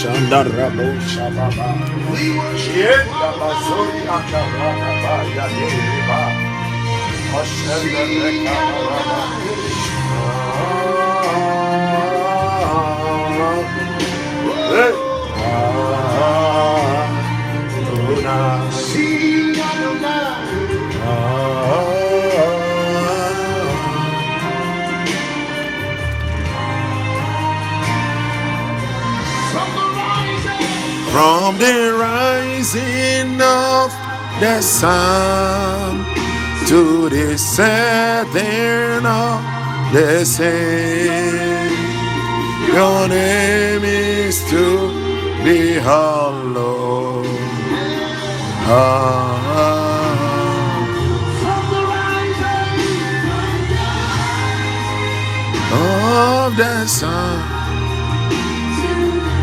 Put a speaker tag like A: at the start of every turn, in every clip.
A: Shanda Rabo Shababa. Yenda Basuri Akababa the sun to the setting of the same. Your name is to be hallowed. Ah, ah. Of the sun. to the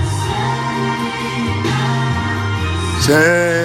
A: Say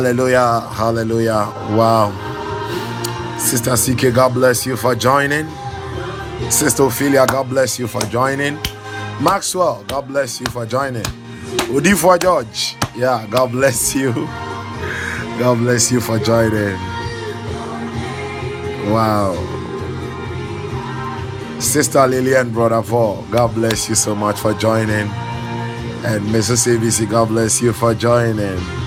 A: Hallelujah, hallelujah. Wow. Sister CK, God bless you for joining. Sister Ophelia, God bless you for joining. Maxwell, God bless you for joining. for George, yeah, God bless you. God bless you for joining. Wow. Sister Lillian, Brother Paul, God bless you so much for joining. And Mrs. ABC, God bless you for joining.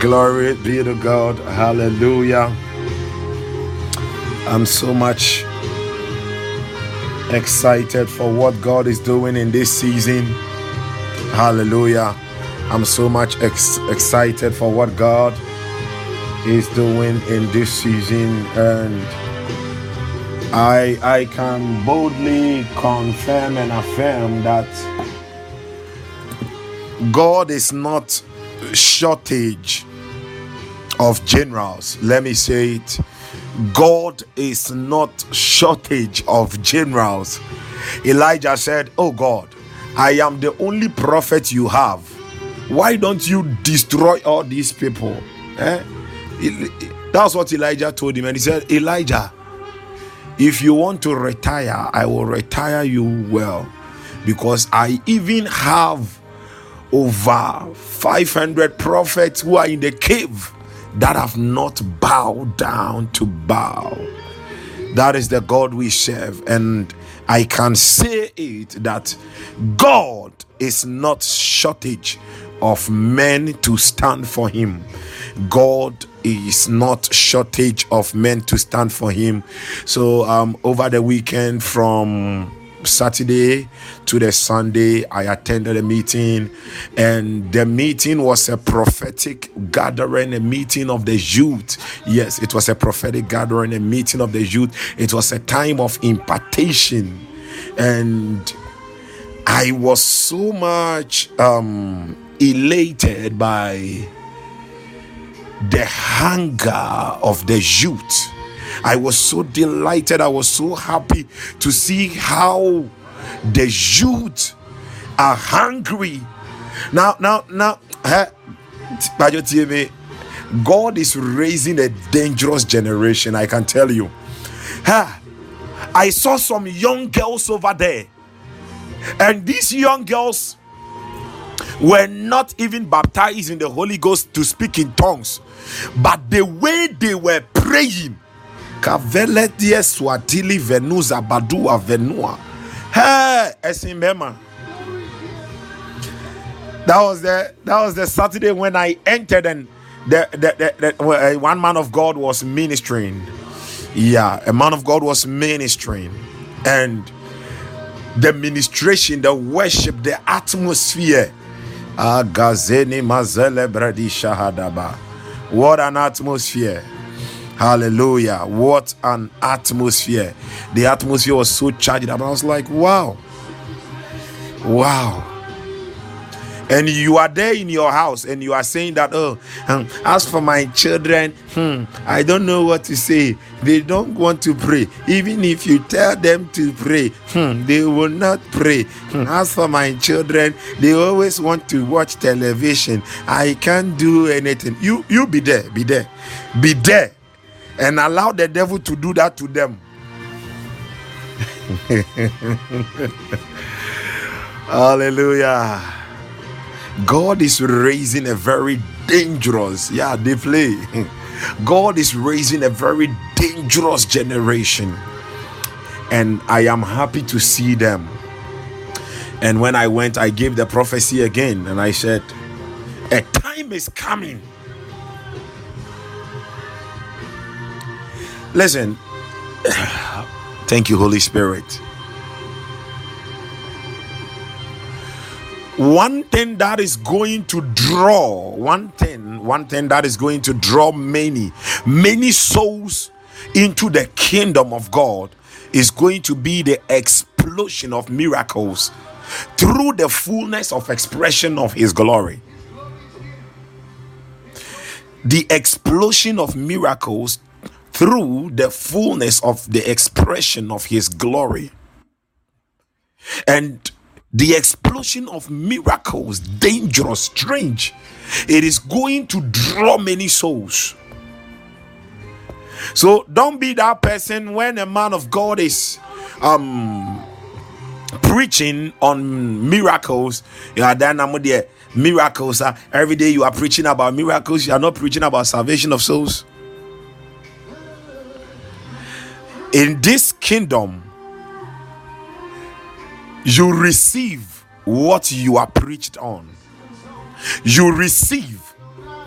A: Glory be to God. Hallelujah. I'm so much excited for what God is doing in this season. Hallelujah. I'm so much ex- excited for what God is doing in this season and I I can boldly confirm and affirm that God is not shortage of generals. Let me say it. God is not shortage of generals. Elijah said, "Oh God, I am the only prophet you have. Why don't you destroy all these people?" Eh? That's what Elijah told him, and he said, "Elijah, if you want to retire, I will retire you well, because I even have." over 500 prophets who are in the cave that have not bowed down to Baal. That is the God we serve. And I can say it that God is not shortage of men to stand for him. God is not shortage of men to stand for him. So um over the weekend from Saturday to the Sunday, I attended a meeting, and the meeting was a prophetic gathering, a meeting of the youth. Yes, it was a prophetic gathering, a meeting of the youth. It was a time of impartation, and I was so much um, elated by the hunger of the youth I was so delighted. I was so happy to see how the youth are hungry. Now, now, now, eh, God is raising a dangerous generation. I can tell you. I saw some young girls over there, and these young girls were not even baptized in the Holy Ghost to speak in tongues, but the way they were praying swatili venuza badua venua. Hey esimbema that was the that was the saturday when i entered and the, the, the, the uh, one man of god was ministering. Yeah a man of god was ministering. And the ministration the worship the atmosphere. What an atmosphere Hallelujah. What an atmosphere. The atmosphere was so charged up. I was like, wow. Wow. And you are there in your house and you are saying that, oh, um, as for my children, hmm, I don't know what to say. They don't want to pray. Even if you tell them to pray, hmm, they will not pray. Hmm, as for my children, they always want to watch television. I can't do anything. You you be there, be there, be there and allow the devil to do that to them. Hallelujah. God is raising a very dangerous, yeah, they play. God is raising a very dangerous generation. And I am happy to see them. And when I went, I gave the prophecy again and I said, A time is coming Listen, thank you, Holy Spirit. One thing that is going to draw, one thing, one thing that is going to draw many, many souls into the kingdom of God is going to be the explosion of miracles through the fullness of expression of His glory. the explosion of miracles through the fullness of the expression of his glory. And the explosion of miracles, dangerous, strange, it is going to draw many souls. So don't be that person when a man of God is um preaching on miracles. You are then I'm there miracles. Uh, every day you are preaching about miracles, you are not preaching about salvation of souls. In this kingdom, you receive what you are preached on. You receive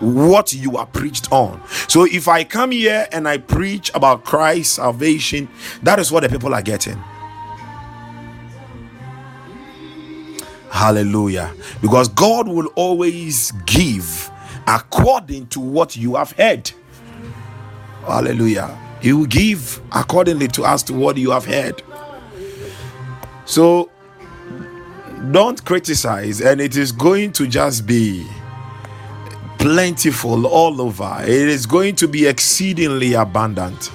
A: what you are preached on. So if I come here and I preach about Christ, salvation, that is what the people are getting. Hallelujah. Because God will always give according to what you have heard. Hallelujah. He will give accordingly to us to what you have heard. So don't criticize, and it is going to just be plentiful all over. It is going to be exceedingly abundant.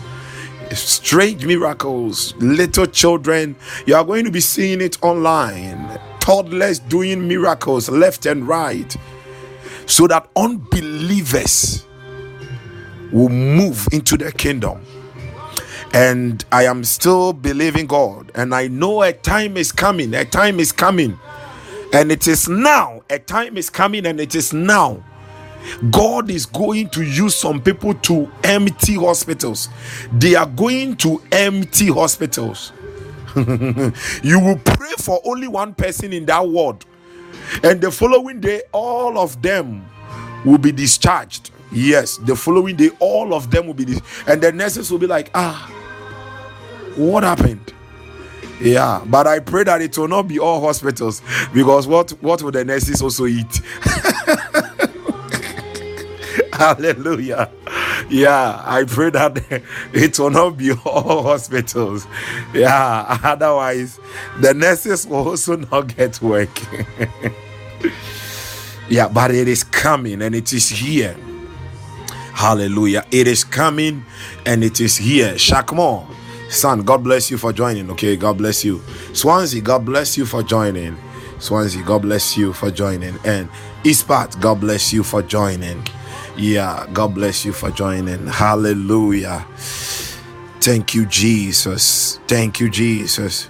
A: Strange miracles, little children, you are going to be seeing it online. Toddlers doing miracles left and right, so that unbelievers will move into the kingdom. And I am still believing God, and I know a time is coming, a time is coming, and it is now. A time is coming, and it is now God is going to use some people to empty hospitals. They are going to empty hospitals. you will pray for only one person in that ward, and the following day, all of them will be discharged. Yes, the following day, all of them will be, and the nurses will be like, ah, what happened? Yeah, but I pray that it will not be all hospitals because what what will the nurses also eat? Hallelujah. Yeah, I pray that it will not be all hospitals. Yeah, otherwise, the nurses will also not get work. yeah, but it is coming and it is here. Hallelujah. It is coming and it is here. Shakmo, son, God bless you for joining. Okay, God bless you. Swansea, God bless you for joining. Swansea, God bless you for joining. And Eastpart, God bless you for joining. Yeah, God bless you for joining. Hallelujah. Thank you, Jesus. Thank you, Jesus.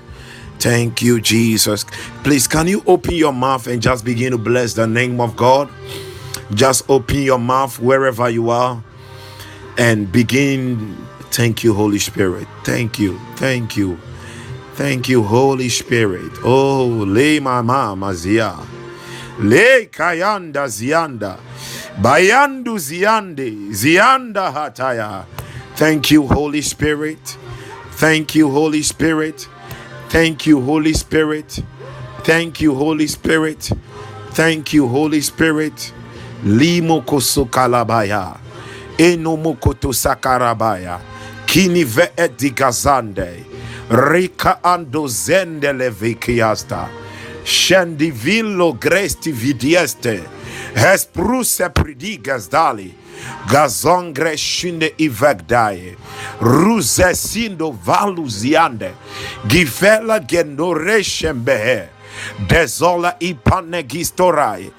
A: Thank you, Jesus. Please, can you open your mouth and just begin to bless the name of God? Just open your mouth wherever you are and begin. Thank you, Holy Spirit. Thank you. Thank you. Thank you, Holy Spirit. Oh, le mama mazia. Le kayanda zianda. Bayandu ziande, zianda hataya. Thank you, Holy Spirit. Thank you, Holy Spirit. Thank you, Holy Spirit. Thank you, Holy Spirit. Thank you, Holy Spirit. Limo kosokalabaya. Eno mokoto sakarabaya. Kini ve edigazande. Rika andozende levikiasta. Shendivillo gresti vidieste. Hespruse pridigas dali. Gazongre shinde ivegdaye. Ruze sindo valuziande. givela genoreshembehe. Dezola ipanegistorai.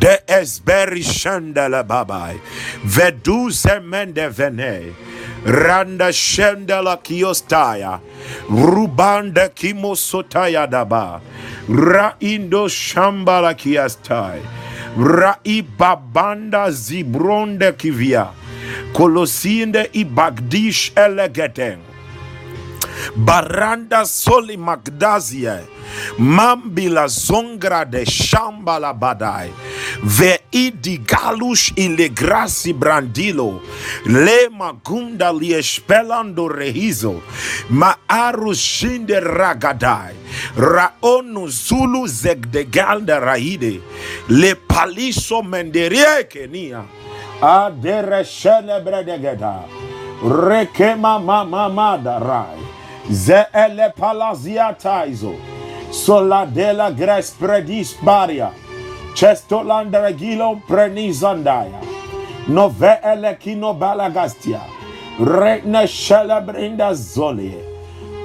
A: De esberi shendele babai. Veduze mende vene. Randa shendela kiostaya. Rubanda kimosotaya daba. Raindo shambala kiastai. Rai babanda zibronde kivia. Kolosinde ibagdish elegeten. Baranda soli magdazie. Mambila zongra de shambala badai. Ve idi galush ile grasi brandilo. Le magunda li espelando rehizo. Ma aru shinde ragadai. Raonu zulu zegdeganda raide. Le paliso menderie kenia. Adere celebre degeda. Rekema mamamada rai. Ze ele palazia taizo. Soladela gres predis baria. Chestolandra gilo prenizandaya. Nove elekino balagastia. Retne shelebrinda zolie.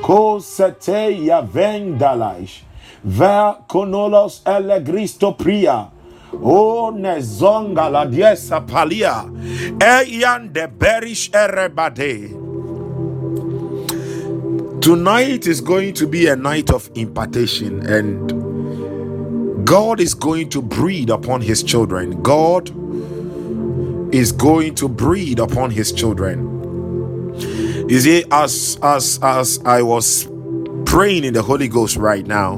A: Ko sete ya vendalaish. Ver konolos elegristo pria. O nezonga la diesa palia. Eyan de berish erebade. Tonight is going to be a night of impartation and God is going to breathe upon his children. God is going to breathe upon his children. You see, as as as I was praying in the Holy Ghost right now,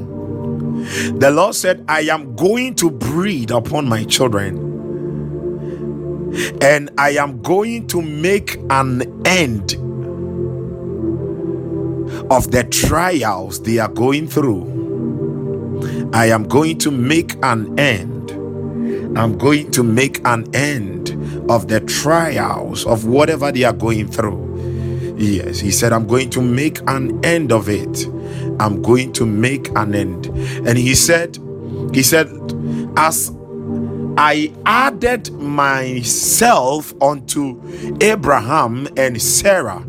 A: the Lord said, I am going to breathe upon my children. And I am going to make an end of the trials they are going through. I am going to make an end. I'm going to make an end of the trials of whatever they are going through. Yes, he said, I'm going to make an end of it. I'm going to make an end. And he said, he said, as I added myself unto Abraham and Sarah,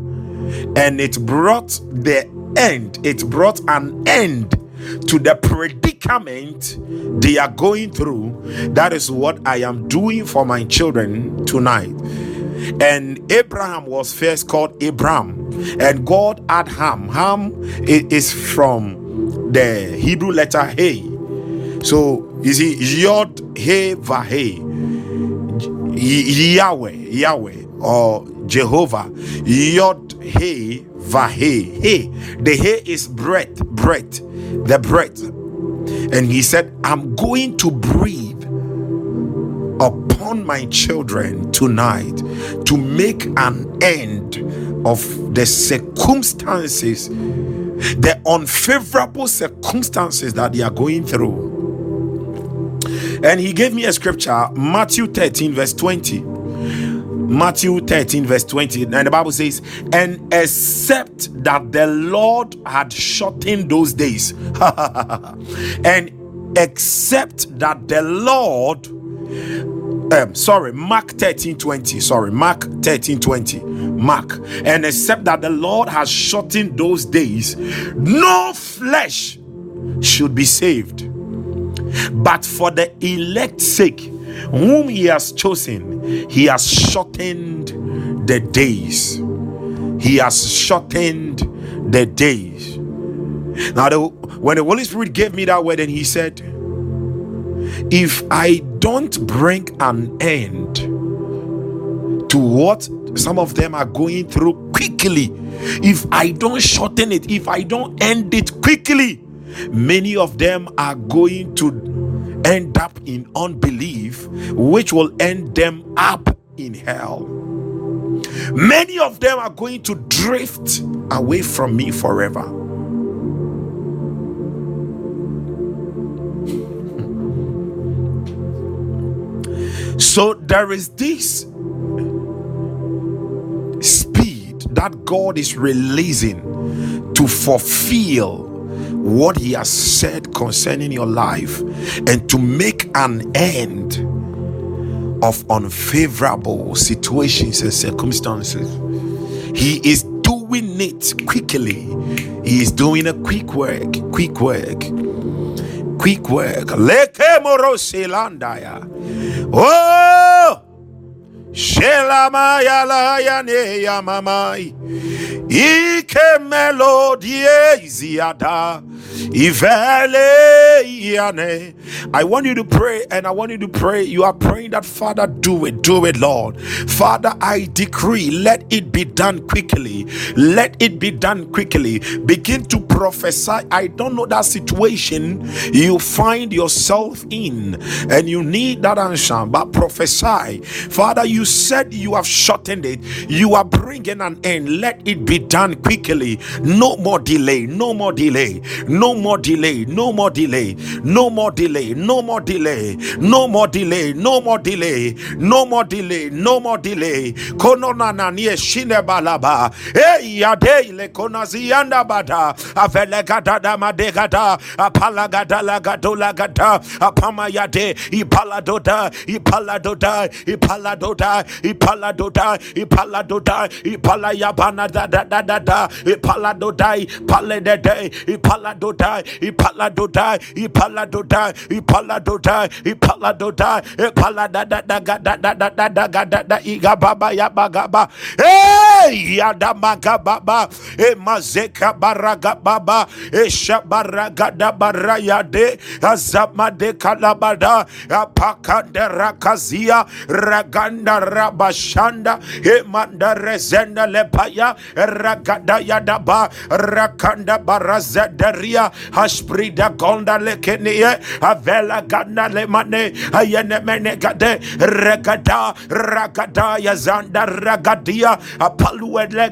A: and it brought the end, it brought an end to the predicament they are going through. That is what I am doing for my children tonight. And Abraham was first called Abram, and God had Ham. Ham is from the Hebrew letter Hey. So you see, Yod He Vahe, Yahweh, Yahweh, or Jehovah, Yod He Vahe. Hey, the He is breath, breath, the breath. And he said, I'm going to breathe upon my children tonight to make an end of the circumstances, the unfavorable circumstances that they are going through. And he gave me a scripture, Matthew 13, verse 20. Matthew 13, verse 20. And the Bible says, And except that the Lord had shortened those days, and except that the Lord um, sorry, Mark 13 20. Sorry, Mark 13 20. Mark. And except that the Lord has shortened those days, no flesh should be saved. But for the elect's sake, whom he has chosen, he has shortened the days. He has shortened the days. Now, the, when the Holy Spirit gave me that word, and he said, If I don't bring an end to what some of them are going through quickly, if I don't shorten it, if I don't end it quickly, many of them are going to end up in unbelief, which will end them up in hell. Many of them are going to drift away from me forever. So there is this speed that God is releasing to fulfill what He has said concerning your life and to make an end of unfavorable situations and circumstances. He is doing it quickly. He is doing a quick work, quick work quick work. Leke moroselandaya. Oh! Shelamaya la ya ya mamai. Ike melodie ziada. I want you to pray and I want you to pray. You are praying that, Father, do it, do it, Lord. Father, I decree, let it be done quickly. Let it be done quickly. Begin to prophesy. I don't know that situation you find yourself in and you need that answer, but prophesy. Father, you said you have shortened it, you are bringing an end. Let it be done quickly. No more delay, no more delay, no more delay, no more delay, no more delay, no more delay, no more delay, no more delay, no more delay, no more delay. Konona na nie shine balaba. Hey yade le konazi anda bada. Avele gada da madegada. Apala gada la gadola gada. Apama yade. Ipala doda. Ipala doda. Ipala doda dodai, ipala dodai, ipala dodai, ipala yabana da da da da da, ipala dodai, pale de de, ipala dodai, ipala dodai, ipala dodai, ipala dodai, ipala dodai, ipala da da da ga da da da da da da da iga ya ba ga Hey, Adamaga Baba, Emazeka Baraga Baba, Eshabaraga Dabaraya de Azamade Kalabada, Apakanda Rakazia, Raganda Rabashanda, Emanda Rezenda Lepaya, Ragada Yadaba, Rakanda Barazedaria, Hashprida Gonda Lekenie, Avela Ganda Lemane, Ayene Menegade, Regada, Ragada Yazanda Ragadia, Apakanda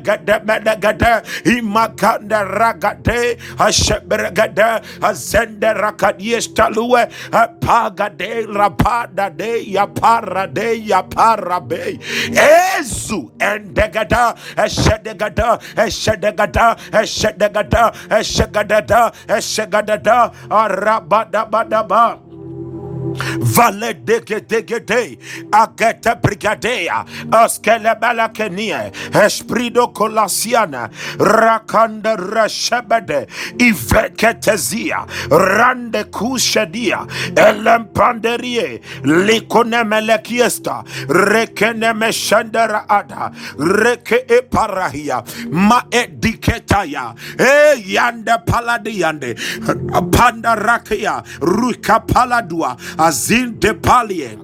A: gade mene gade imakanda ragade ashebregade azende rakadiestalue apagade rapada de yapara de yapara be ezu endegada eshedegada eshedegada eshedegada eshedegada eshedegada arabadabadaba Vale de gede gede agete brigadea askelebele kenie. Esprido kolasiana rakanda reshebede. Iveketezia rande kushedia. Elempanderie likonemelekiesta rekenemeshendera ada. Reke eparahia. Ma ediketaya e yande paladiyande panda rakia. Ruka paladua azin de palien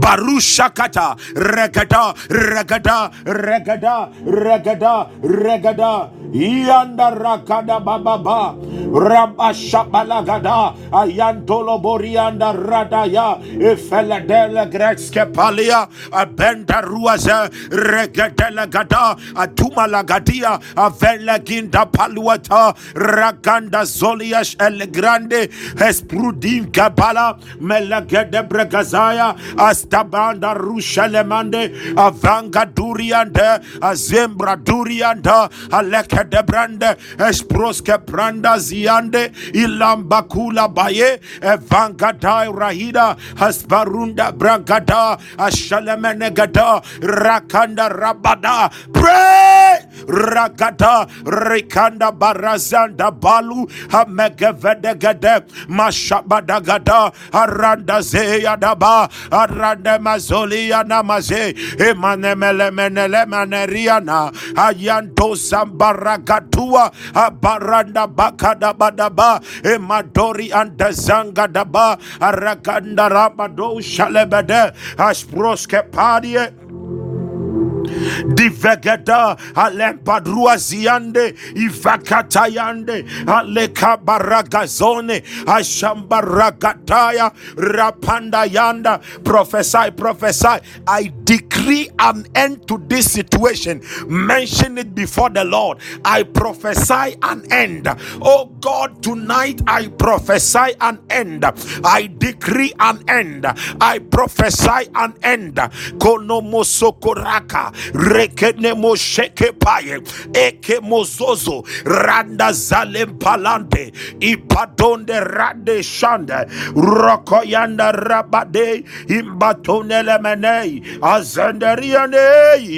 A: Barushakata regada regada regada regada regada Yanda rakada bababa Rabashabalagada Ayantolo Borianda Radaya. Ifeladele Gretske Palia. Abenda Ruaza Regadela Gada Atumalagadia Avela Ginda Paluata. Raganda Zoliash El Grande. Esprudin Kabala. Melagede Bregazaya astabanda rushelemande avanga duriande azembra durianda aleke debrande esproske branda ziande ilamba kula baye evanga dai rahida hasbarunda bragada ashalemenegada rakanda rabada pray! Ragada rikanda barazanda balu hamegevedegede mashabadagada aranda zeyadaba arada mazolia namaze emanemelemelemaneriana ayanto sambaragatua abaranda bakadabadaba emadori daba arakandarabado shalebede asproske padie divegeda alempadrua ziande ivakatayande alekabaragazone ashambarakataya rapanda yanda. Prophesy prophesy. I decree an end to this situation. Mention it before the lord. I prophesy an end. Oh god tonight i prophesy an end. I decree an end. I prophesy an end. Konomosokoraka rekene mosheke paye eke mozozo randa zalem palante ipadonde rade shande rokoyanda rabade imbatonele menei azenderiane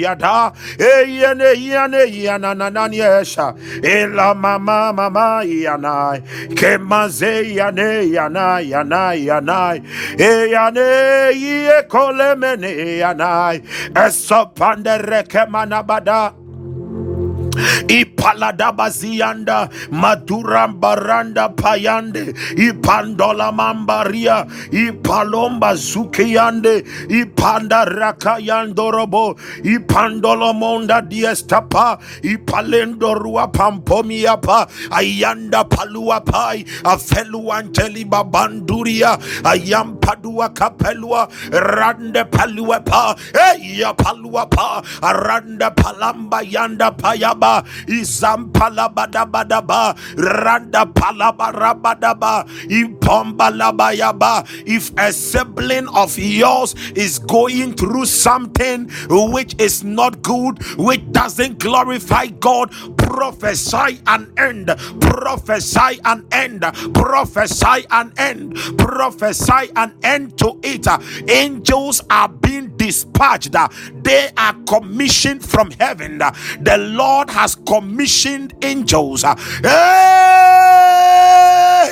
A: yada eyene yane yananani esha ela mama mama yanai kemaze yane yana yana yana eyane ye kolemene yanai esopande Alerekemana bada ipaladabazianda madurambaranda payande ipandola mambaria ipalomba zukiyande ipanda rakayandorobo ipandolomonda diestapa ipalendorua pampomiapa ayanda paluapai afeluanteli babanduria ayampadua kapelua rande paluapa eya paluapa aranda palamba yanda payaba izampala badabadaba randa palabarabadaba ipombalabayaba if a sibling of yours is going through something which is not good which doesn't glorify god prophesy an end, prophesy an end, prophesy an end, prophesy an end to it. Angels are being dispatched, they are commissioned from heaven. The Lord has commissioned angels. Hey!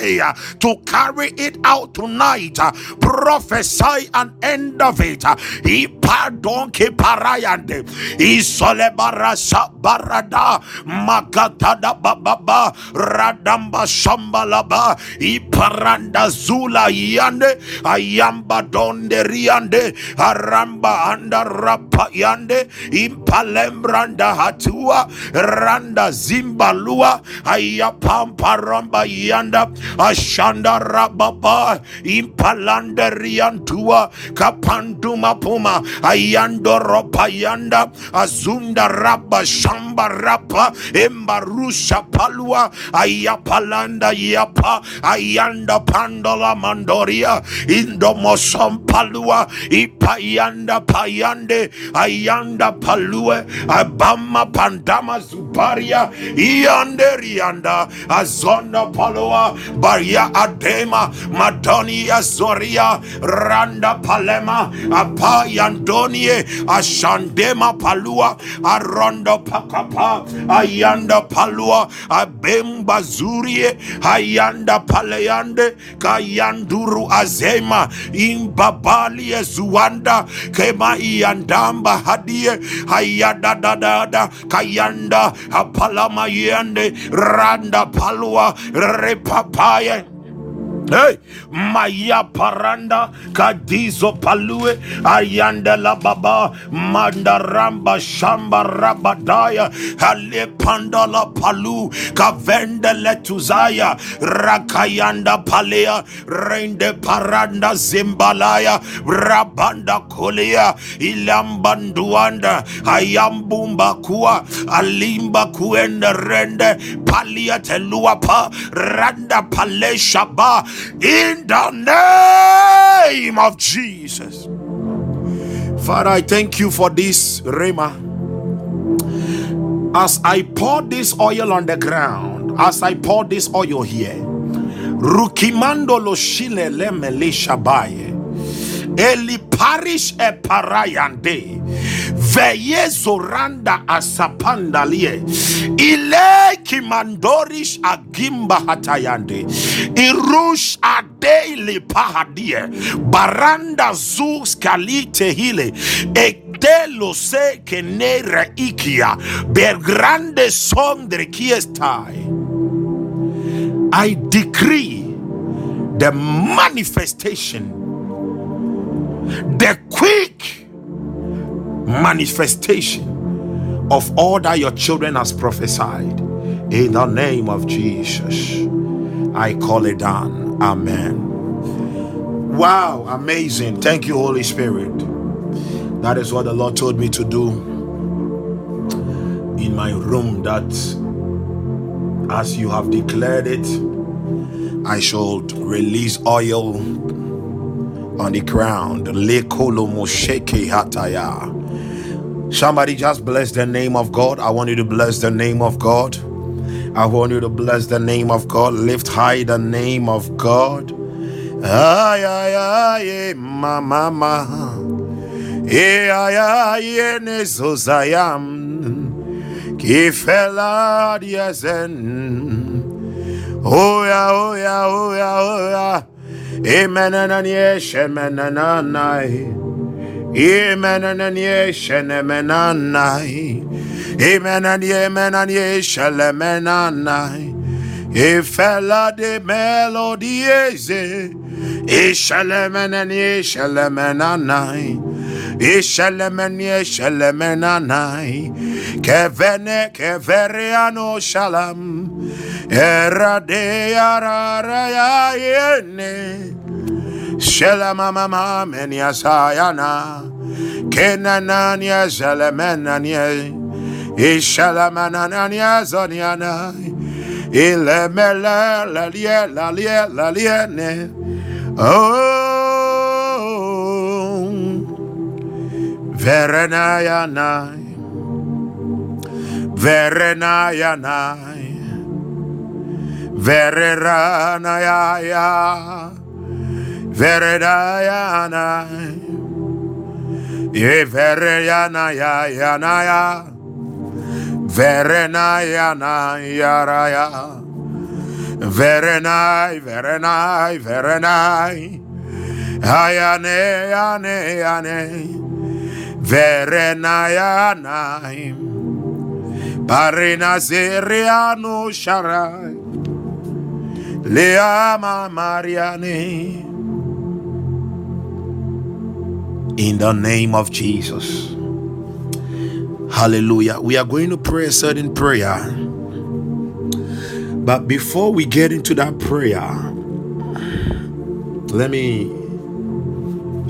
A: Uh, to carry it out tonight, uh, prophesy an end of it. Uh, he pardon ke parayande. Isole barasa barada magatada bababa radamba sambalaba. Iparanda zula yande ayamba donde riande aramba anda rapa yande impalembranda hatua randa zimbalua ayapampa ramba yanda ashanda rababa impalanda riantua kapanduma puma ayando yanda azunda raba shamba rapa embarusha palua ayapalanda yapa ayanda pandola mandoria indomosam palua ipayanda payande ayanda palue abama pandama zubaria iande rianda azonda palua baria adema madonia zoria randa palema apayandonie ashandema palua arondo pakapa ayanda palua abemba zurie ayanda paleyande kayanduru azema imbabalie zuanda kema iyandamba hadie hayadadadada kayanda apalama yende randa palua repapaye Hey, Maya Paranda, Kadizo Palue, Ayanda la Baba, Mandaramba Shamba Rabadaya, Ale Pandala Palu, Kavenda Letuzaya, Rakayanda Palea, Rende Paranda Zimbalaya, Rabanda Kolea, Ilambanduanda, Ayambumba Kua, Alimba Kuenda Rende, Palia Teluapa, Randa Pale Shaba, in the name of Jesus. Father, I thank you for this Rhema. As I pour this oil on the ground, as I pour this oil here, Rukimando lo shile le mele shabaye. Eli parish e parayande. Veye zoranda asapandalie. Ile kimandorish agimba hatayande. Irush adeili pahadie. Baranda zus kalite hile. Ekdelo se kenere ikia. Bergrande sondre kiestai. I decree the manifestation the quick manifestation of all that your children has prophesied. In the name of jesus i call it down amen. Wow amazing. Thank you holy spirit. That is what the lord told me to do in my room that as you have declared it i should release oil on the ground. hataya. Somebody just bless the name of God. I want you to bless the name of God. I want you to bless the name of God. Lift high the name of God. Ay, ay, ay, eh, ma, ma, ma. Eh, ay, ay, eh, ay, nezozayam. Kifela diazen. Oh, yeah, oh, yeah, oh, yeah, oh, yeah. Imenananye shemenanai. Imenananye shenemenanai. Imenanye menanye shelemenanai. Ifela de melodieze. Ishelemenanye shelemenanai. Ishelemenye shelemenanai. Kevene keveriano shalam. Erade yarara yene. Shelama mama menia sayana. Kenananya zelemenanye. Ishalamananya zoniana. Ilemele la lie la lie la liene. Oh, Verenayana. Verenayanai. Vereranaya. Veredayanai. Evereyanaya yanaya. Verenaya raya. Verenai, verenai, verenai. Ayane, ane, ane. Verenayanai. Parina zeriano sharai. Leama mariane. In the name of Jesus. Hallelujah. We are going to pray a certain prayer. But before we get into that prayer, let me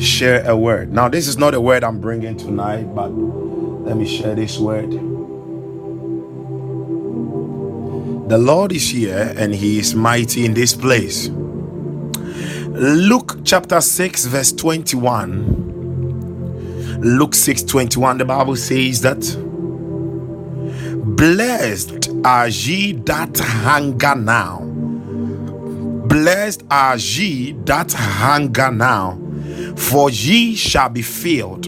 A: share a word. Now, this is not a word I'm bringing tonight, but let me share this word. The Lord is here and He is mighty in this place. Luke chapter 6, verse 21 Luke 6 21, the Bible says that blessed are ye that hunger now. Blessed are ye that hunger now, for ye shall be filled.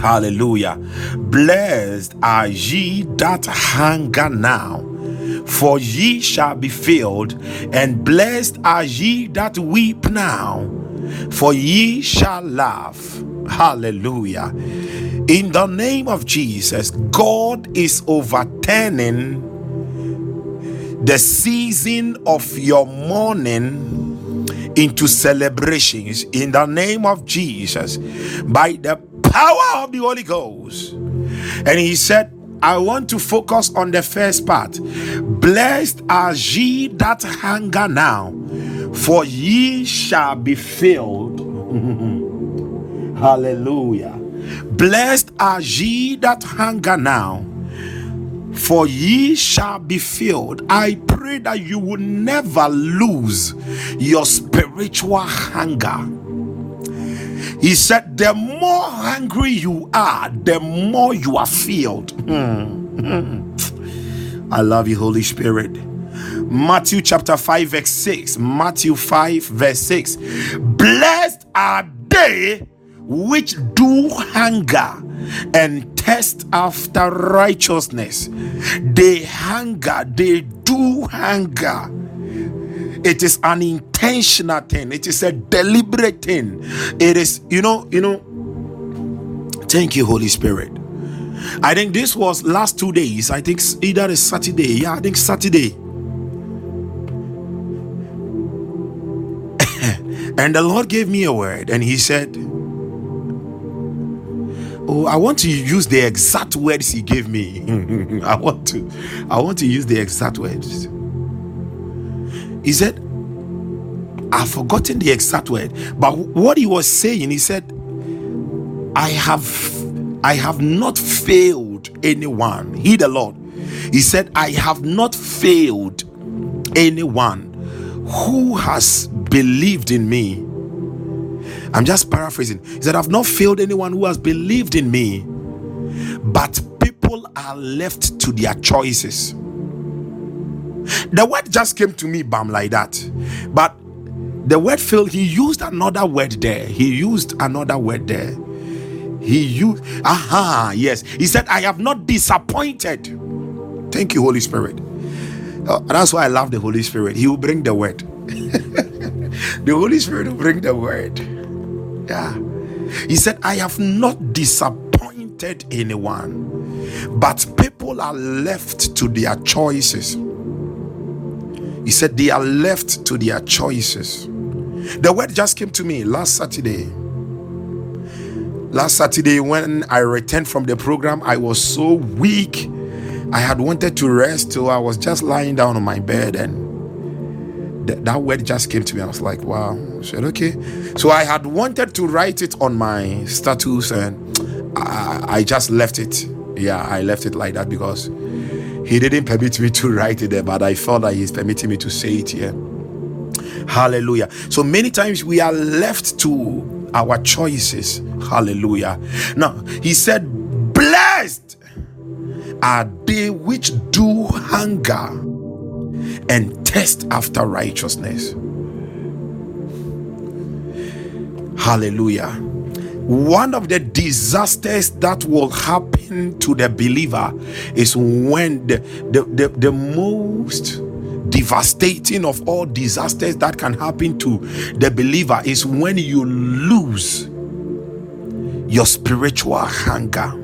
A: Hallelujah. Blessed are ye that hunger now, for ye shall be filled, and blessed are ye that weep now, for ye shall laugh. Hallelujah. In the name of Jesus, God is overturning the season of your mourning into celebrations in the name of Jesus by the power of the Holy Ghost. And he said, I want to focus on the first part. Blessed are ye that hunger now, for ye shall be filled. Hallelujah. Blessed are ye that hunger now, for ye shall be filled. I pray that you will never lose your spiritual hunger. He said, The more hungry you are, the more you are filled. I love you, Holy Spirit. Matthew chapter 5, verse 6. Matthew 5, verse 6. Blessed are they which do hunger and thirst after righteousness. They hunger, they do hunger. It is an intentional thing, it is a deliberate thing. It is, you know, you know. Thank you, Holy Spirit. I think this was last two days. I think either a Saturday. Yeah, I think Saturday. And the Lord gave me a word, and He said, Oh, I want to use the exact words he gave me. I want to I want to use the exact words. He said, I've forgotten the exact word, but what he was saying, he said, I have I have not failed anyone. He the Lord. He said, I have not failed anyone who has believed in me I'm just paraphrasing. He said, I've not failed anyone who has believed in me, but people are left to their choices. The word just came to me, bam, like that. But the word failed, he used another word there. He used another word there. He used, aha, yes. He said, I have not disappointed. Thank you, Holy Spirit. Uh, that's why I love the Holy Spirit. He will bring the word. the Holy Spirit will bring the word. Yeah. He said, I have not disappointed anyone, but people are left to their choices. He said, They are left to their choices. The word just came to me last Saturday. Last Saturday, when I returned from the program, I was so weak. I had wanted to rest, so I was just lying down on my bed and th- that word just came to me. I was like, wow. I said, okay. So I had wanted to write it on my status and I, I just left it. Yeah, I left it like that because he didn't permit me to write it there, but I felt that he's permitting me to say it here. Hallelujah. So many times we are left to our choices. Hallelujah. Now, he said, are they which do hunger and thirst after righteousness. Hallelujah. One of the disasters that will happen to the believer is when the, the, the, the most devastating of all disasters that can happen to the believer is when you lose your spiritual hunger.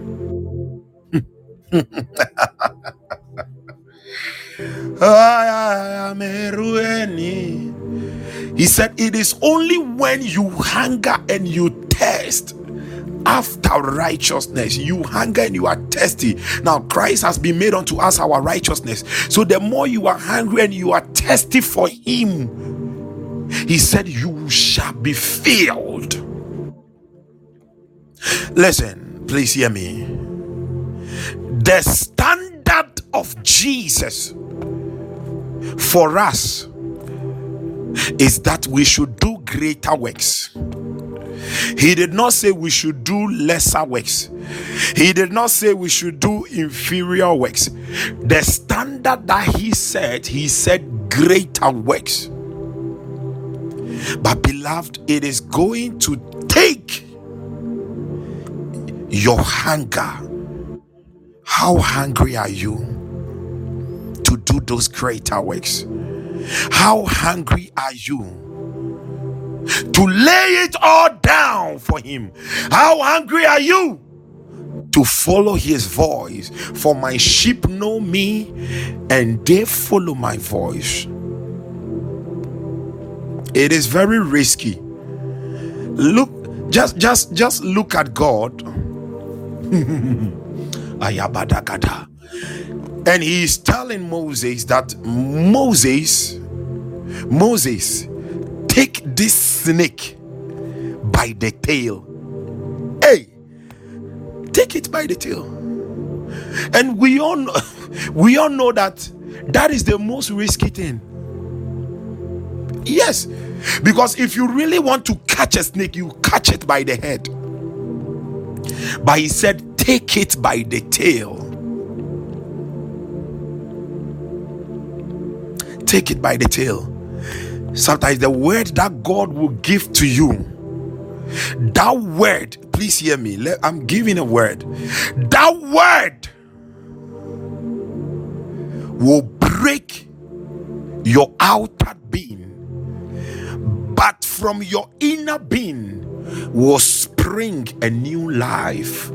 A: He said, It is only when you hunger and you thirst after righteousness. You hunger and you are thirsty. Now, Christ has been made unto us our righteousness. So, the more you are hungry and you are thirsty for Him, He said, You shall be filled. Listen, please hear me. The standard of Jesus for us is that we should do greater works. He did not say we should do lesser works. He did not say we should do inferior works. The standard that he said, he said greater works. But beloved, it is going to take your hunger. How hungry are you to do those greater works? How hungry are you? to lay it all down for him. How hungry are you to follow his voice? For my sheep know me and they follow my voice. It is very risky. Look, just just just look at God. And he is telling Moses that Moses, Moses, take this snake by the tail. Hey, take it by the tail. And we all we all know that that is the most risky thing. Yes, because if you really want to catch a snake, you catch it by the head. But he said, take it by the tail. Take it by the tail. Sometimes the word that God will give to you, that word, please hear me. I'm giving a word. That word will break your outer being, but from your inner being will spring a new life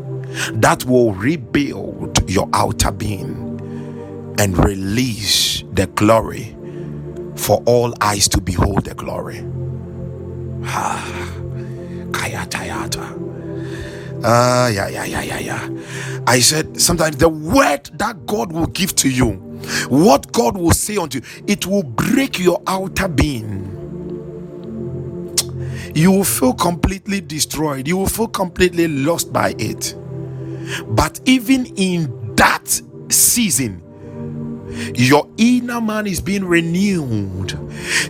A: that will rebuild your outer being and release the glory for all eyes to behold the glory. Ah, Ah, yeah, yeah, yeah, yeah, yeah. I said sometimes the word that God will give to you, what God will say unto you, it will break your outer being. You will feel completely destroyed, you will feel completely lost by it. But even in that season, your inner man is being renewed.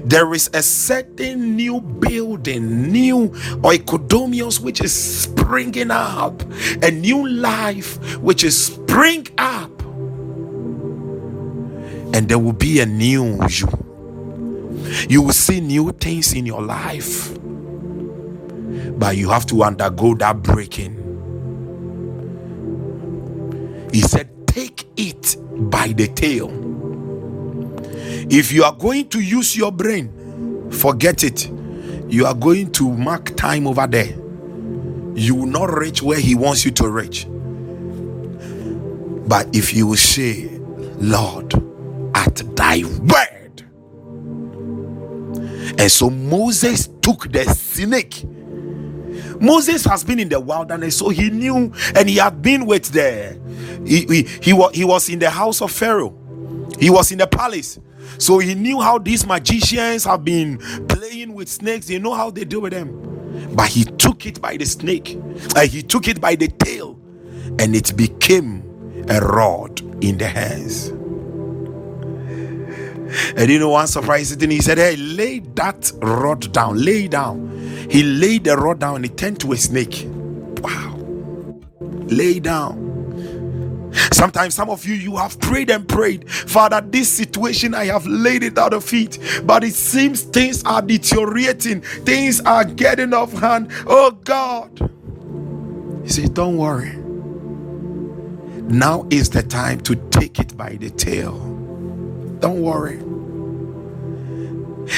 A: There is a certain new building, new oikodomios, which is springing up, a new life which is spring up, and there will be a new you. You will see new things in your life, but you have to undergo that breaking. He said, Take it by the tail. If you are going to use your brain, forget it. You are going to mark time over there. You will not reach where He wants you to reach. But if you will say, Lord, at thy word. And so Moses took the snake. Moses has been in the wilderness, so he knew and he had been with the he, he, he, was, he was in the house of Pharaoh, he was in the palace. So he knew how these magicians have been playing with snakes, they know how they deal with them. But he took it by the snake, uh, he took it by the tail, and it became a rod in the hands. And you know one surprising thing, he said, Hey, lay that rod down, lay down. He laid the rod down and it turned to a snake. Wow. Lay down. Sometimes some of you you have prayed and prayed, Father. This situation I have laid it out of feet, but it seems things are deteriorating, things are getting off hand. Oh God, He says, Don't worry. Now is the time to take it by the tail. Don't worry.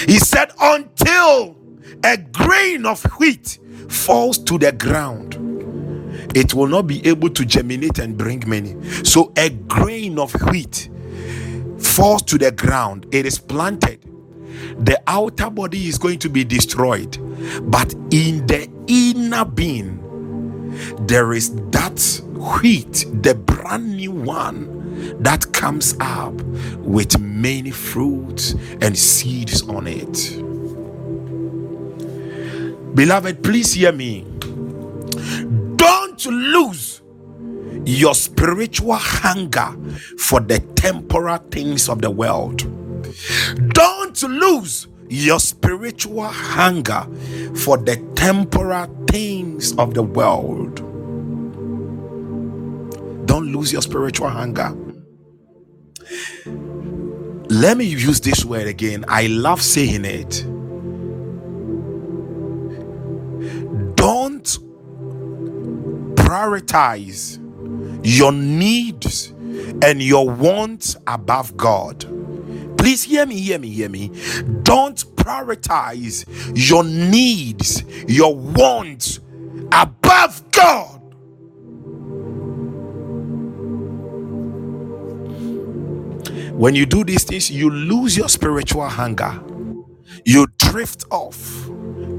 A: He said, Until a grain of wheat falls to the ground, it will not be able to germinate and bring many. So, a grain of wheat falls to the ground, it is planted. The outer body is going to be destroyed, but in the inner being, there is that wheat, the brand new one that comes up with many fruits and seeds on it. Beloved, please hear me. Don't lose your spiritual hunger for the temporal things of the world. Don't lose your spiritual hunger for the temporal things of the world. Don't lose your spiritual hunger. Let me use this word again. I love saying it. Don't prioritize your needs and your wants above God. Please hear me, hear me, hear me. Don't prioritize your needs, your wants above God. When you do these things, you lose your spiritual hunger, you drift off,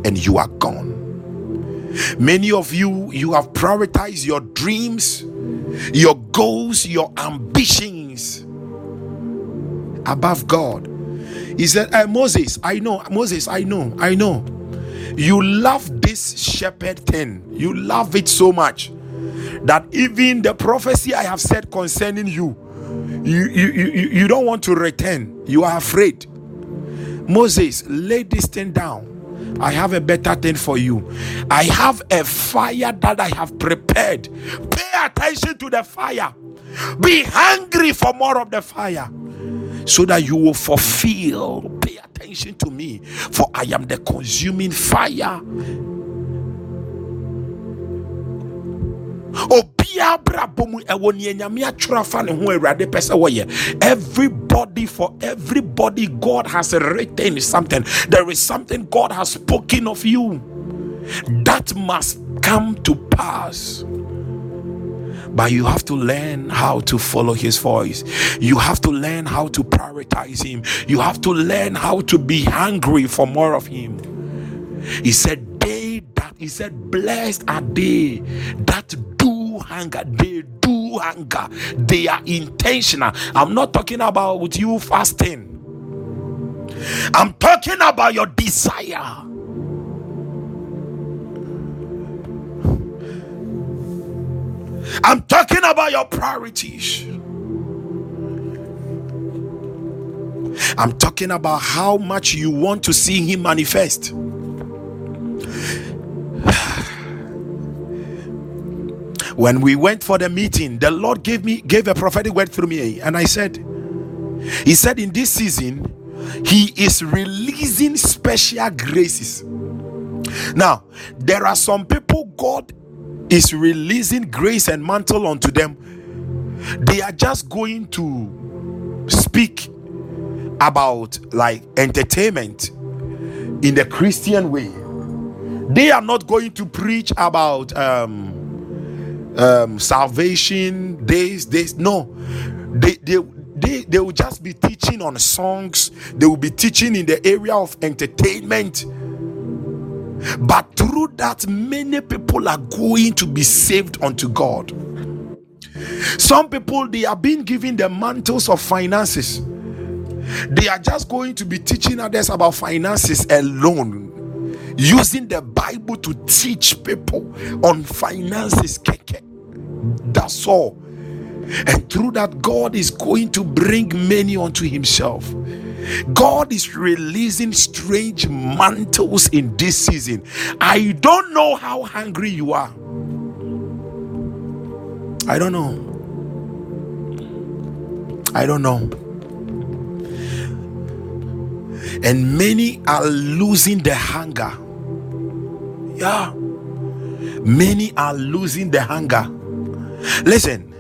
A: and you are gone. Many of you, you have prioritized your dreams, your goals, your ambitions above God. He said, hey, Moses, I know, Moses, I know, I know. You love this shepherd thing, you love it so much that even the prophecy I have said concerning you, you, you, you, you don't want to return, you are afraid. Moses, lay this thing down. I have a better thing for you. I have a fire that I have prepared. Pay attention to the fire. Be hungry for more of the fire so that you will fulfill. Pay attention to me, for I am the consuming fire. Everybody for everybody god has written something there is something god has spoken of you that must come to pass but you have to learn how to follow his voice. You have to learn how to prioritize him. You have to learn how to be hungry for more of him. He said, They that he said, Blessed are they that do hunger. They do hunger. They are intentional. I'm not talking about with you fasting. I'm talking about your desire. I'm talking about your priorities. I'm talking about how much you want to see Him manifest. When we went for the meeting, the Lord gave me gave a prophetic word through me, and I said, He said, in this season, He is releasing special graces. Now, there are some people God is releasing grace and mantle unto them, they are just going to speak about like entertainment in the Christian way. They are not going to preach about um, um, salvation days. Days no, they they they they will just be teaching on songs. They will be teaching in the area of entertainment but through that, many people are going to be saved unto God. Some people they are being given the mantles of finances. They are just going to be teaching others about finances alone, using the Bible to teach people on finances. That's all. And through that, God is going to bring many unto Himself. God is releasing strange mantles in this season. I don't know how hungry you are. I don't know. I don't know. And many are losing the hunger. Yeah. Many are losing the hunger. Listen.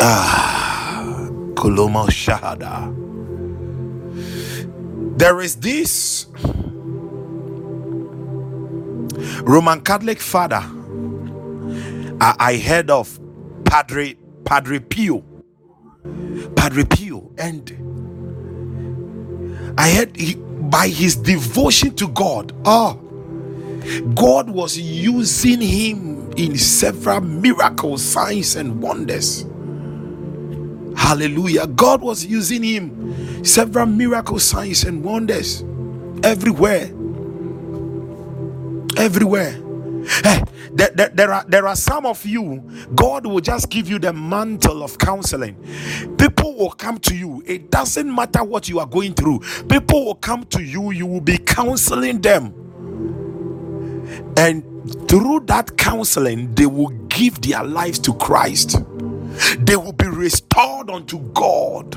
A: Ah, Koloma Shahada. There is this Roman Catholic father I, I heard of Padre Padre Pio. Padre Pio, and I heard he, by his devotion to God, oh, God was using him in several miracles, signs, and wonders. Hallelujah. God was using him several miracles, signs, and wonders everywhere. Everywhere. Hey, there, there, there, are there are some of you god will just give you the mantle of counseling. People will come to you. It doesn't matter what you are going through. People will come to you. You will be counseling them. And through that counseling they will give their lives to christ. They will be restored unto god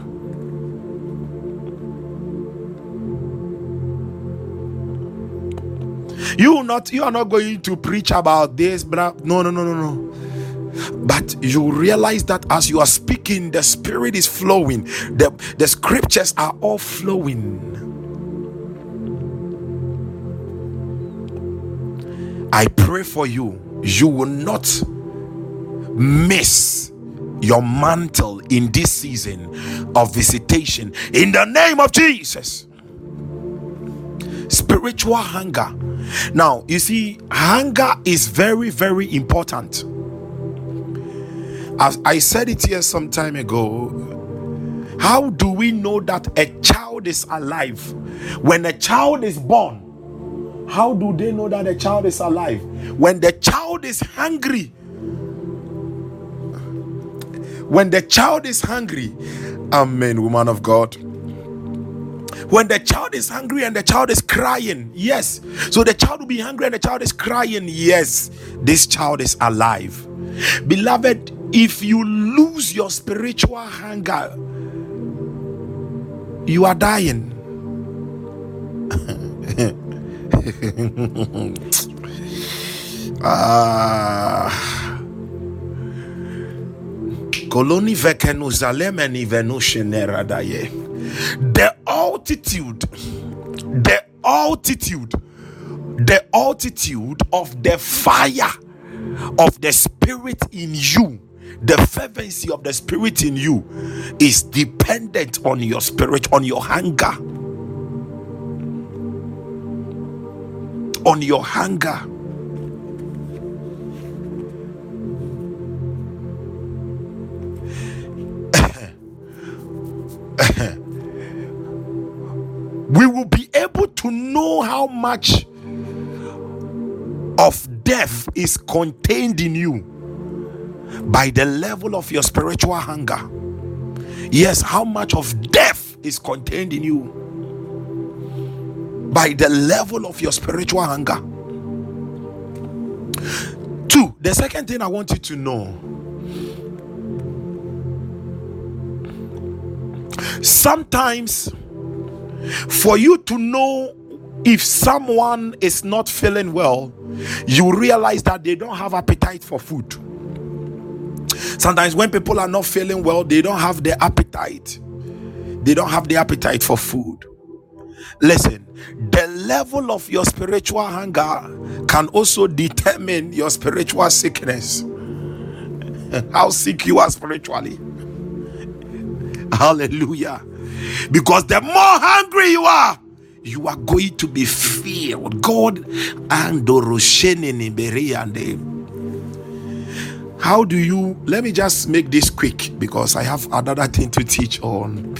A: you not you are not going to preach about this but no no no no no. But you realize that as you are speaking the spirit is flowing. The the scriptures are all flowing. I pray for you. You will not miss your mantle in this season of visitation. In the name of jesus spiritual hunger now, you see, hunger is very, very important. As I said it here some time ago, how do we know that a child is alive? When a child is born, how do they know that a child is alive? When the child is hungry. When the child is hungry, Amen, woman of God when the child is hungry and the child is crying yes. So the child will be hungry and the child is crying yes. This child is alive. Beloved if you lose your spiritual hunger you are dying. Ah. Koloni vekenu zalemeni venusheneradaye the altitude the altitude the altitude of the fire of the spirit in you the fervency of the spirit in you is dependent on your spirit on your hunger. On your hunger we will be able to know how much of death is contained in you by the level of your spiritual hunger. Yes, how much of death is contained in you by the level of your spiritual hunger. Two, the second thing I want you to know sometimes for you to know if someone is not feeling well, you realize that they don't have appetite for food. Sometimes when people are not feeling well, they don't have the appetite. They don't have the appetite for food. Listen, the level of your spiritual hunger can also determine your spiritual sickness. How sick you are spiritually. Hallelujah. Because the more hungry you are, you are going to be filled. God and how do you let me just make this quick because I have another thing to teach on.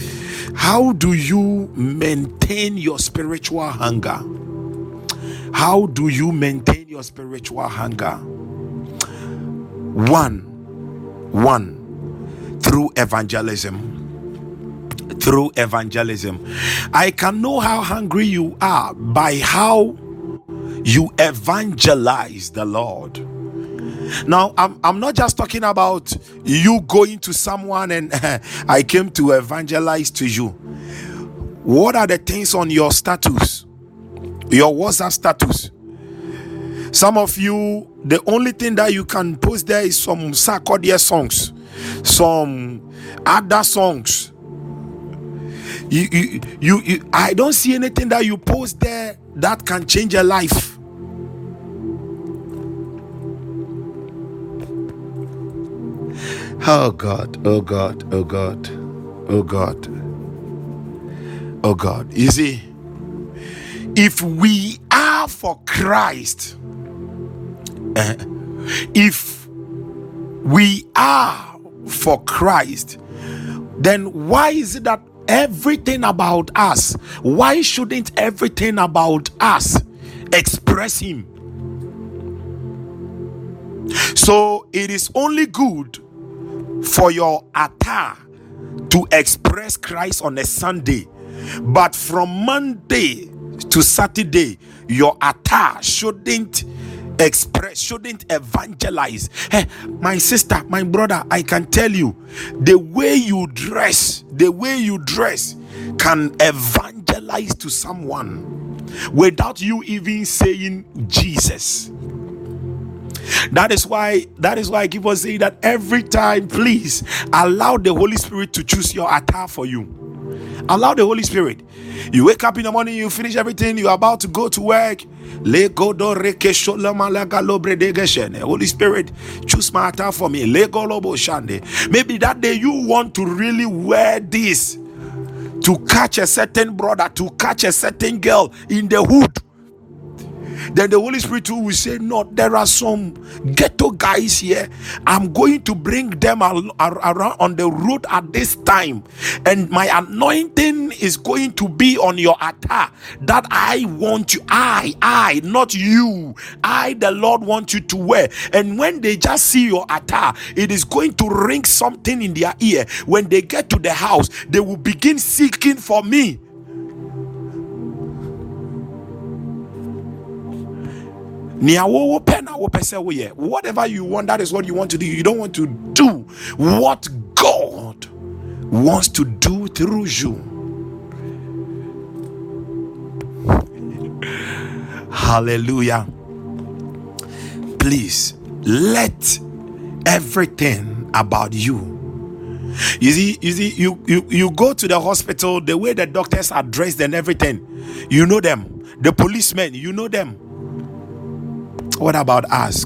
A: How do you maintain your spiritual hunger? How do you maintain your spiritual hunger? One, one, through evangelism through evangelism. I can know how hungry you are by how you evangelize the Lord. Now, I'm, I'm not just talking about you going to someone and I came to evangelize to you. What are the things on your status? Your WhatsApp status? Some of you, the only thing that you can post there is some Sarkodie songs, some other songs. You, you, you, you, I don't see anything that you post there that can change your life. Oh God, oh God, oh God, oh God, oh God. You see, if we are for Christ, uh, if we are for Christ, then why is it that everything about us, why shouldn't everything about us express Him? So it is only good for your attire to express Christ on a Sunday, but from Monday to Saturday, your attire shouldn't express, shouldn't evangelize. Hey, my sister, my brother, I can tell you the way you dress, the way you dress can evangelize to someone without you even saying Jesus. That is why that is why I keep on saying that every time, please allow the Holy Spirit to choose your attire for you. Allow the Holy Spirit. You wake up in the morning, you finish everything, you're about to go to work. Holy Spirit, choose my attire for me. Maybe that day you want to really wear this to catch a certain brother, to catch a certain girl in the hood then the Holy Spirit will say, No, there are some ghetto guys here. I'm going to bring them around on the road at this time, and my anointing is going to be on your attire that I want you, I, I, not you, I, the Lord, want you to wear. And when they just see your attire, it is going to ring something in their ear. When they get to the house, they will begin seeking for me whatever you want that is what you want to do. You don't want to do what god wants to do through you. Hallelujah. Please let everything about you. You see you see you you, you go to the hospital the way the doctors are dressed and everything. You know them. The policemen you know them what about us?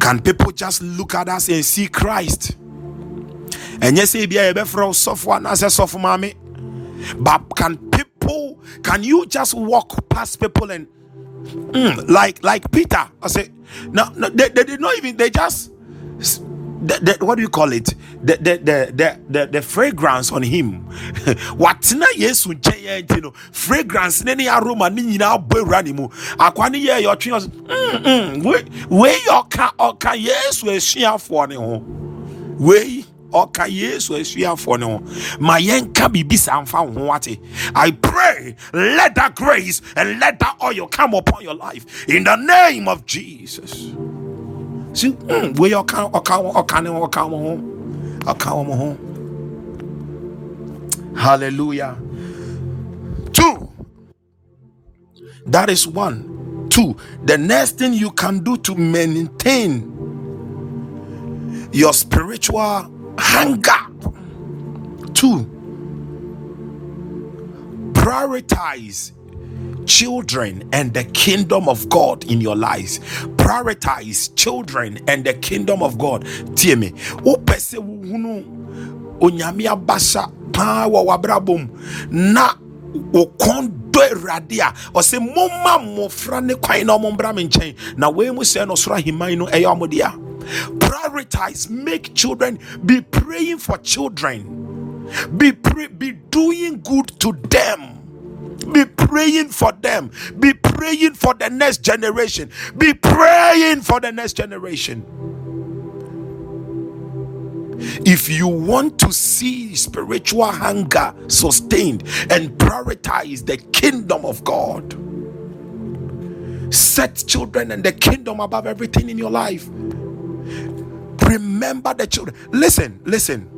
A: Can people just look at us and see Christ? And yes, be a from software as a soft mommy. But can people, can you just walk past people and mm, like like Peter? I say, no, no, they, they did not even, they just the, the, what do you call it? The the the the, the, the fragrance on him. Watena yesu nkyɛn nti no fragrance ne ne aroma ne nyinaa bɔ awura ne mu. Akwa ne yɛ yɛ ɔtwe ɔsɛ wei wei ɔka ɔka yesu asuafoɔ ne ho. Wei ɔka yesu asuafoɔ ne ho. Ma yɛnka biribi saa ho ate. I pray let that grace and let that oil come upon your life. In the name of jesus mm, wei ɔka ne ɔka wɔn ho ɔka wɔn ho hallelujah. Two. That is one. Two. The next thing you can do to maintain your spiritual hunger two. Prioritize children and the kingdom of God in your lives. Prioritize children and the kingdom of God. Tie me. O pese hunu onyame abasa pa wa wabrabom. Na okɔn dɔ awurade a ɔsɛ momma mmɔfra ne kwan na ɔmombra me na wei mu sɛ no soro ahemman no ɛyɛ ɔmo prioritize. Make children. Be praying for children. Be pray, be doing good to them be praying for them. Be praying for the next generation. Be praying for the next generation. If you want to see spiritual hunger sustained and prioritize the kingdom of God, set children and the kingdom above everything in your life. Remember the children. Listen, listen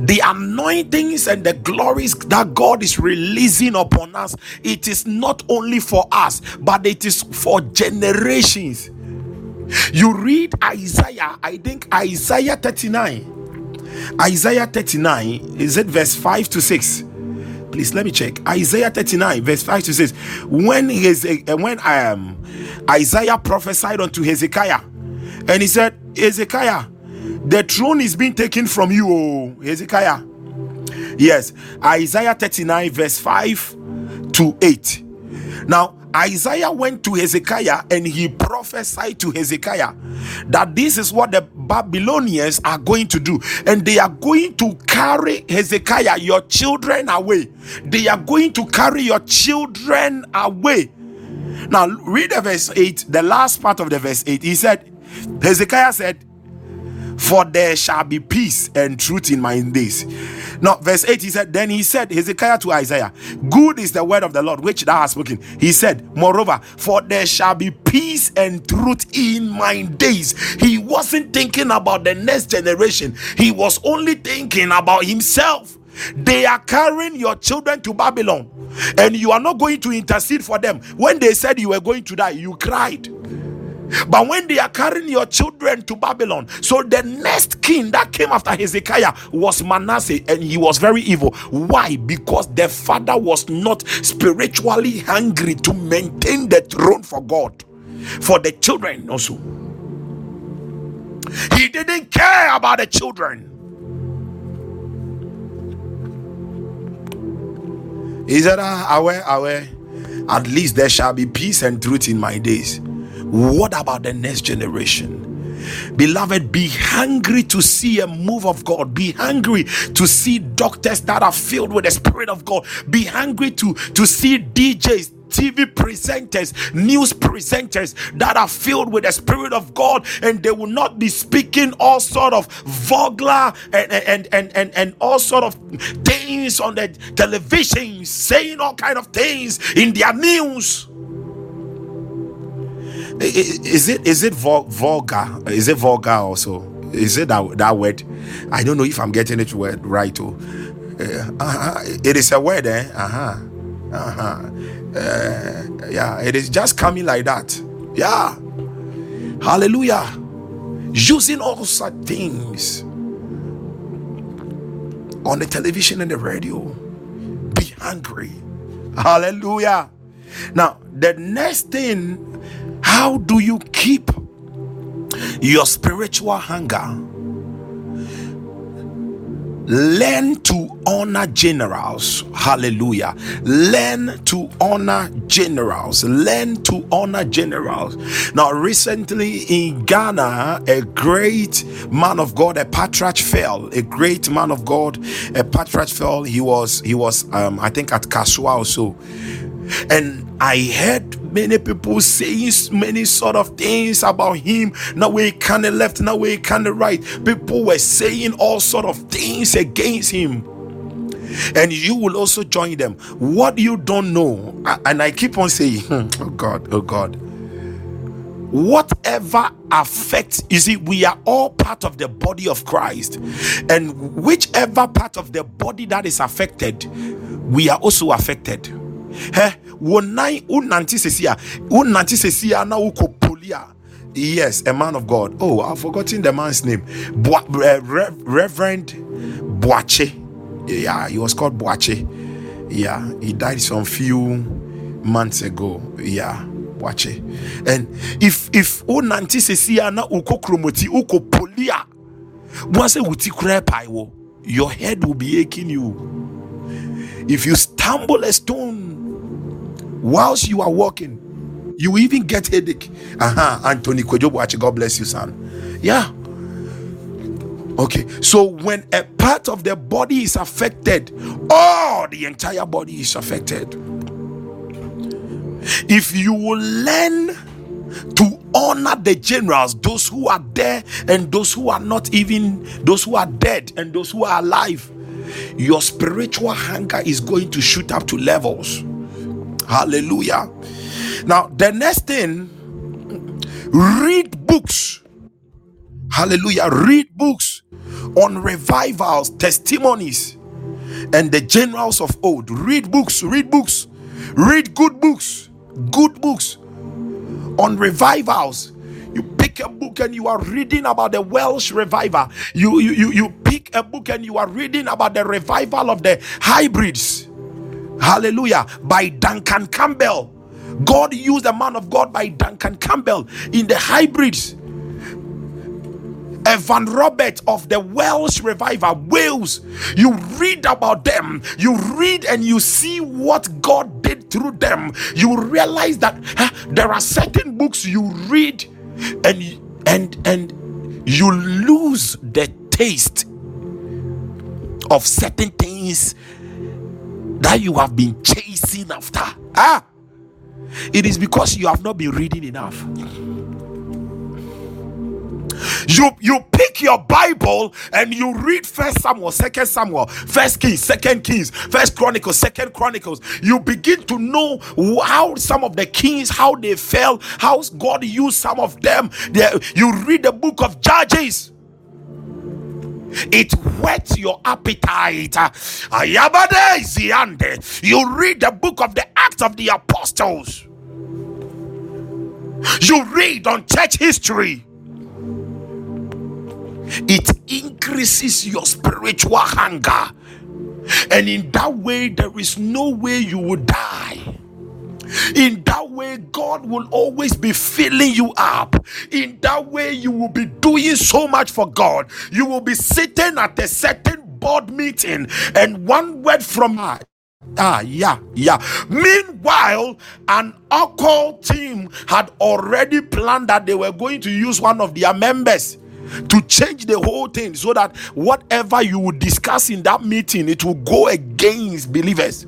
A: the anointings and the glories that God is releasing upon us, it is not only for us, but it is for generations. You read Isaiah, I think Isaiah 39. Isaiah 39, is it verse 5 to 6? Please let me check. Isaiah 39, verse 5 to 6. When his eh, when I am Isaiah prophesied unto Hezekiah, and he said, Hezekiah, the throne is being taken from you, oh Hezekiah. Yes, Isaiah 39, verse 5 to 8. Now, Isaiah went to Hezekiah and he prophesied to Hezekiah that this is what the Babylonians are going to do, and they are going to carry Hezekiah, your children, away. They are going to carry your children away. Now, read the verse 8, the last part of the verse 8. He said, Hezekiah said, for there shall be peace and truth in my days. Now, verse 8, he said, Then he said, Hezekiah to Isaiah, Good is the word of the Lord which thou hast spoken. He said, Moreover, for there shall be peace and truth in my days. He wasn't thinking about the next generation, he was only thinking about himself. They are carrying your children to Babylon, and you are not going to intercede for them. When they said you were going to die, you cried. But when they are carrying your children to Babylon, so the next king that came after Hezekiah was Manasseh, and he was very evil. Why? Because the father was not spiritually hungry to maintain the throne for God, for the children also. He didn't care about the children. He said, ah, aware, aware, at least there shall be peace and truth in my days. What about the next generation? Beloved, be hungry to see a move of God. Be hungry to see doctors that are filled with the Spirit of God. Be hungry to, to see DJs, TV presenters, news presenters that are filled with the Spirit of God, and they will not be speaking all sort of vulgar and and and and, and all sort of things on the television, saying all kind of things in their news is it is it vulgar? Is it vulgar also? Is it that, that word? I don't know if i'm getting it word right oh. Uh, uh-huh. it is a word eh? Uh-huh. Uh-huh. Uh, yeah it is just coming like that. Yeah. Hallelujah. Using all such things on the television and the radio. Be hungry. Hallelujah. Now the next thing how do you keep your spiritual hunger? Learn to honor generals. Hallelujah. Learn to honor generals. Learn to honor generals. Now, recently in Ghana, a great man of God, a patriarch fell. A great man of God, a patriarch fell. He was, he was, um, I think at Kasoa also. And I heard many people saying many sort of things about him. Now we kind of left, now we kind of right. People were saying all sort of things against him. And you will also join them. What you don't know, and I keep on saying, oh God, oh God. Whatever affects, you see, we are all part of the body of Christ, and whichever part of the body that is affected, we are also affected. Wonante sesi a wonante sesi a na wokɔ poli yes a man of god. Oh i've forgotten the man's name. Uh, reverend boache yeah he was called boache yeah he died some few months ago. Yeah boache and if if wonante sesi a na wokɔ kromoti wokɔ poli wuti your head will be aching you if you stumble a stone whilst you are walking you even get headache. Uh-huh anthony kwejobuachi god bless you son. Yeah. Okay so when a part of the body is affected all the entire body is affected. If you will learn to honor the generals those who are there and those who are not even those who are dead and those who are alive your spiritual hunger is going to shoot up to levels Hallelujah. Now, the next thing, read books. Hallelujah. Read books on revivals, testimonies, and the generals of old. Read books, read books, read good books, good books on revivals. Pick a book and you are reading about the Welsh revival. You, you, you, you pick a book and you are reading about the revival of the Hebrides. Hallelujah. By Duncan Campbell. God used a man of God by Duncan Campbell in the Hebrides. Evan Robert of the Welsh Revival, Wales. You read about them, you read and you see what God did through them. You realize that huh, there are certain books you read and and and you lose the taste of certain things that you have been chasing after. Ah, it is because you have not been reading enough you you pick your bible and you read first samuel second samuel first kings second kings first chronicles second chronicles. You begin to know how some of the kings how they fell how god used some of them. You read the book of judges. It whets your appetite. You read the book of the Acts of the Apostles. You read on church history it increases your spiritual hunger. And in that way, there is no way you will die. In that way, God will always be filling you up. In that way, you will be doing so much for God. You will be sitting at a certain board meeting, and one word from her Ah, yeah, yeah. Meanwhile, an occult team had already planned that they were going to use one of their members to change the whole thing so that whatever you would discuss in that meeting it will go against believers.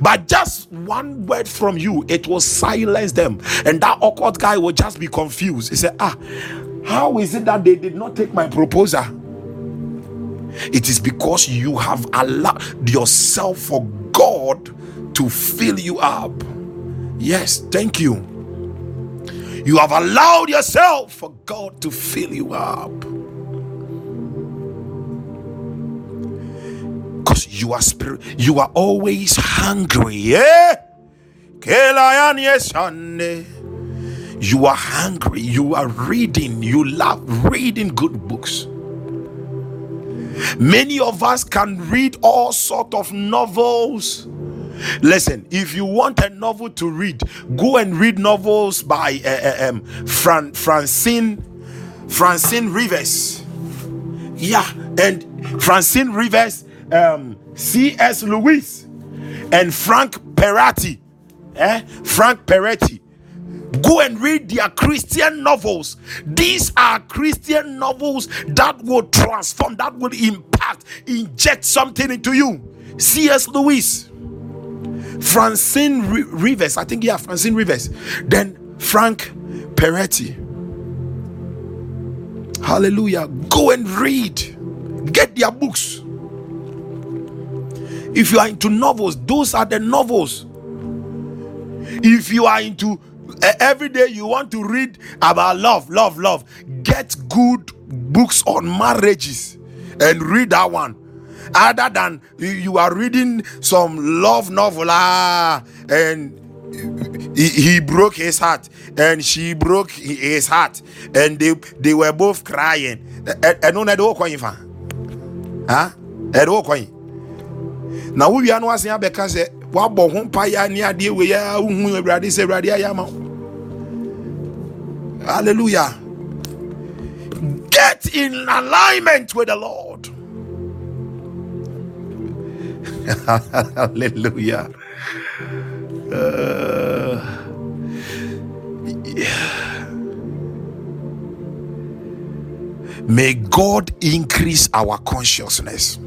A: But just one word from you it will silence them. And that awkward guy will just be confused. He said ah how is it that they did not take my proposal? It is because you have allowed yourself for god to fill you up. Yes thank you you have allowed yourself for God to fill you up. Because you are spirit, you are always hungry. Yeah? You are hungry. You are reading. You love reading good books. Many of us can read all sort of novels Listen, if you want a novel to read, go and read novels by uh, uh, um, Fran- Francine Francine Rivers. Yeah, and Francine Rivers, um, C.S. Lewis, and Frank Peretti. Eh? Frank Peretti. Go and read their Christian novels. These are Christian novels that will transform, that will impact, inject something into you. C.S. Lewis. Francine Rivers, I think, yeah, Francine Rivers. Then Frank Peretti. Hallelujah. Go and read, get their books. If you are into novels, those are the novels. If you are into uh, every day you want to read about love, love, love, get good books on marriages and read that one other than you are reading some love novel ah, and he, broke his heart and she broke his heart and they they were both crying. Ɛno na ɛde wɔ kwan fa. Ha ɛde wɔ kwan na wowia no asen abɛka sɛ woabɔ ho mpa yɛ ne adeɛ wei a wohu awurade sɛ awurade ayɛ ama hallelujah. Get in alignment with the lord Hallelujah. Uh, May God increase our consciousness.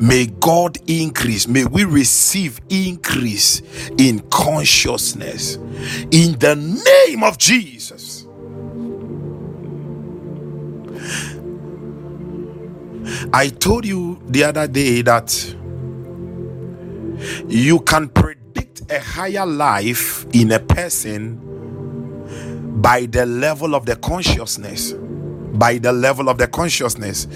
A: May God increase. May we receive increase in consciousness in the name of Jesus. I told you the other day that you can predict a higher life in a person by the level of the consciousness. by the level of the consciousness.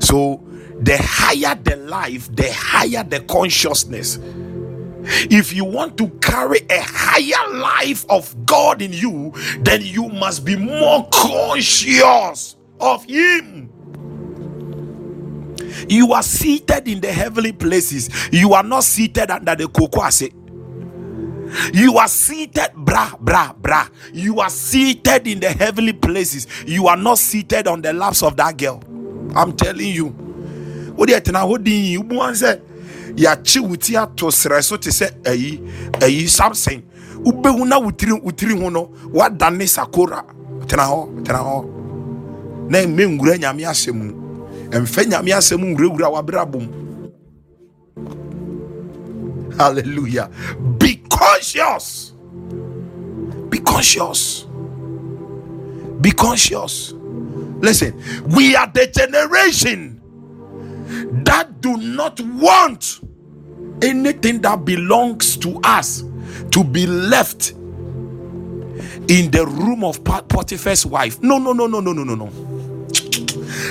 A: So, the higher the life, the higher the consciousness. If you want to carry a higher life of God in you, then you must be more conscious of Him. You are seated in the heavenly places. You are not seated under the cocoa. You are seated, bra, bra, bra. You are seated in the heavenly places. You are not seated on the laps of that girl. I'm telling you. What you tell holding you want say ti ato serɛ so te sɛ ayi ayi samson wobɛhu na wotiri wotiri ho no woadane sakora tena ho, tena ho. na mmɛnwura nyame asɛm mu ɛmfɛ nyame asɛm nwurawura hallelujah. Be conscious. Be conscious. Be conscious. Listen we are the generation that do not want anything that belongs to us to be left in the room of Potiphar's wife. No, no, no, no, no, no, no, no.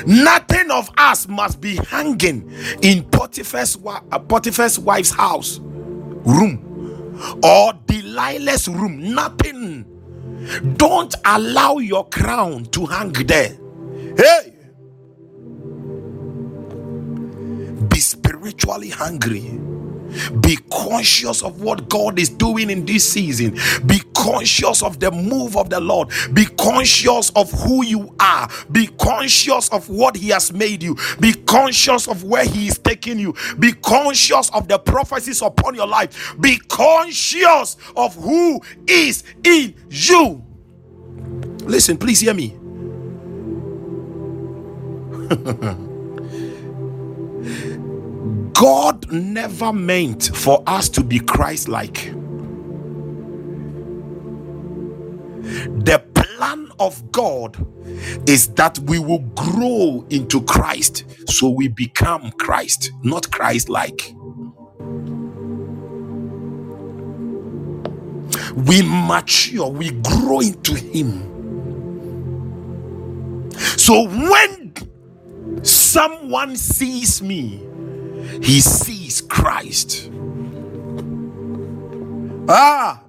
A: Nothing of us must be hanging in Potiphar's, uh, Potiphar's wife's house, room, or Delilah's room. Nothing. Don't allow your crown to hang there. Hey, be spiritually hungry be conscious of what God is doing in this season. Be conscious of the move of the Lord. Be conscious of who you are. Be conscious of what He has made you. Be conscious of where He is taking you. Be conscious of the prophecies upon your life. Be conscious of who is in you. Listen, please hear me. God never meant for us to be Christ like. The plan of God is that we will grow into Christ so we become Christ, not Christ like. We mature, we grow into Him. So when someone sees me, he sees Christ. Ah,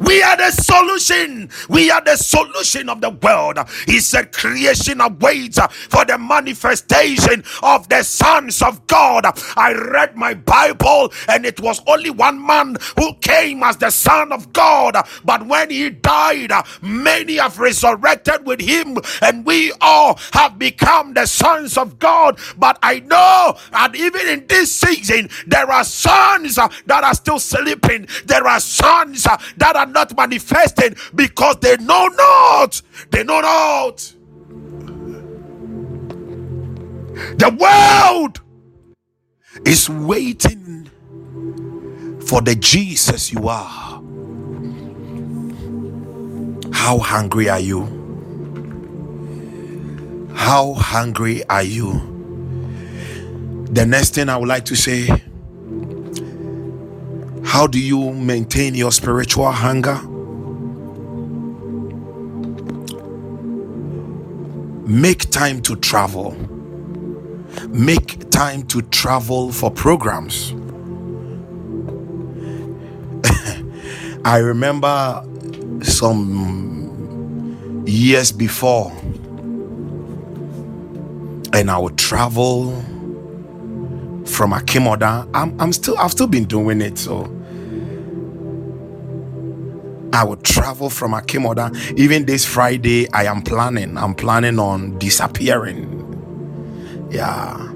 A: we are the solution. We are the solution of the world. He said, Creation of awaits for the manifestation of the sons of God. I read my Bible, and it was only one man who came as the Son of God. But when he died, many have resurrected with him, and we all have become the sons of God. But I know that even in this season, there are sons that are still sleeping, there are sons that are not manifesting because they know not. They know not. The world is waiting for the Jesus you are. How hungry are you? How hungry are you? The next thing I would like to say how do you maintain your spiritual hunger? Make time to travel. Make time to travel for programs. I remember some years before, and I would travel from Akim-Odan. I'm, I'm still I've still been doing it so I will travel from Akim-Odan. Even this Friday, I am planning. I'm planning on disappearing. Yeah.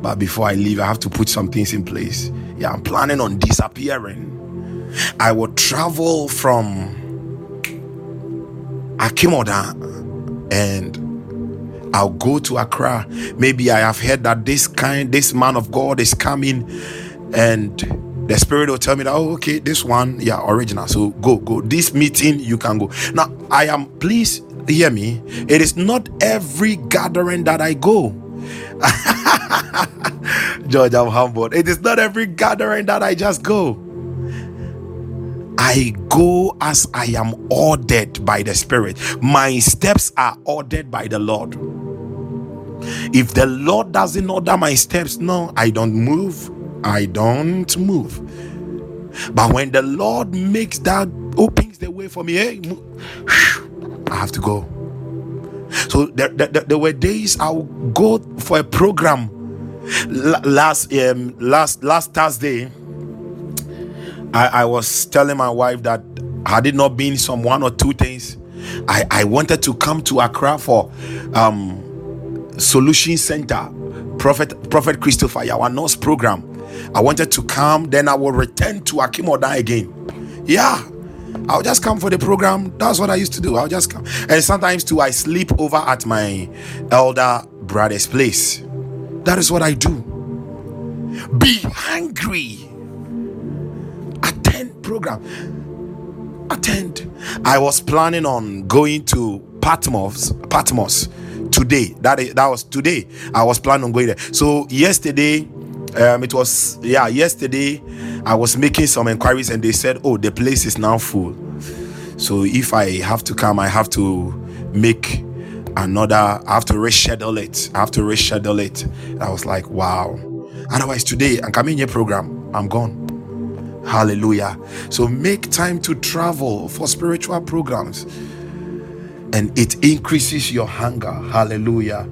A: But before I leave, I have to put some things in place. Yeah, I'm planning on disappearing. I will travel from Akim-Odan and I'll go to Accra. Maybe I have heard that this kind, this man of God is coming and the spirit will tell me that oh okay this one yeah original. So go go. This meeting you can go. Now i am please hear me. It is not every gathering that i go. George i'm humbled. It is not every gathering that i just go. I go as I am ordered by the Spirit. My steps are ordered by the Lord. If the Lord doesn't order my steps, no, I don't move. I don't move. But when the Lord makes that, opens the way for me, hey, I have to go. So there, there, there were days I'll go for a program last um, last last Thursday. I, I was telling my wife that had it not been some one or two things, I, I wanted to come to Accra for um, Solution Center, Prophet Prophet Christopher Yaw Annor's program. I wanted to come, then I will return to Akimoda again. Yeah, I'll just come for the program. That's what I used to do. I'll just come. And sometimes too, I sleep over at my elder brother's place. That is what I do. Be hungry. Attend program. Attend. I was planning on going to Patmos. Patmos today. That is, that was today. I was planning on going there. So yesterday, um, it was yeah. Yesterday, I was making some inquiries and they said, "Oh, the place is now full." So if I have to come, I have to make another. I have to reschedule it. I have to reschedule it. I was like, "Wow." Otherwise, today I'm coming here program. I'm gone. Hallelujah. So make time to travel for spiritual programs and it increases your hunger. Hallelujah.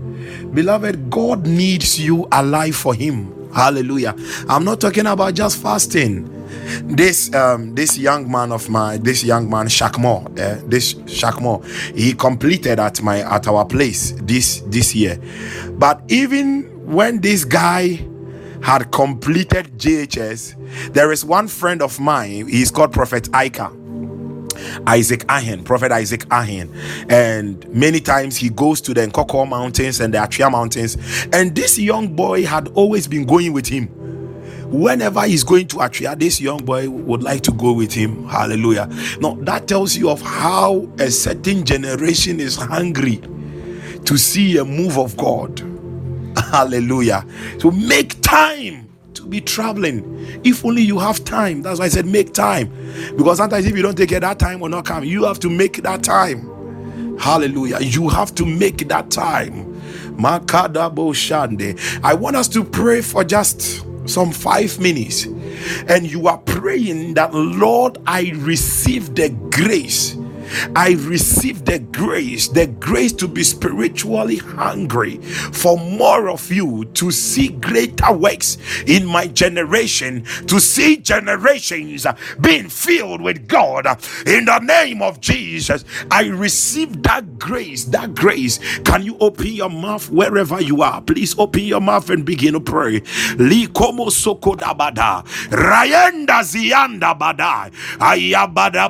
A: Beloved, God needs you alive for Him. Hallelujah. I'm not talking about just fasting. This um this young man of mine, this young man Shakmo, uh, this Shakmo, he completed at my at our place this this year. But even when this guy had completed JHS, there is one friend of mine, he's called Prophet Aika Isaac Ahen, Prophet Isaac Ahen. And many times he goes to the Nkoko Mountains and the Atwea Mountains. And this young boy had always been going with him. Whenever he's going to Atwea, this young boy would like to go with him. Hallelujah. Now, that tells you of how a certain generation is hungry to see a move of God. Hallelujah. So make time to be traveling. If only you have time. That's why I said make time. Because sometimes if you don't take it that time will not come. You have to make that time. Hallelujah. You have to make that time. I want us to pray for just some five minutes. And you are praying that, Lord, I receive the grace I receive the grace, the grace to be spiritually hungry for more of you, to see greater works in my generation, to see generations being filled with God. In the name of Jesus, I receive that grace. That grace. Can you open your mouth wherever you are? Please open your mouth and begin to pray. Rayenda zianda bada, ayabada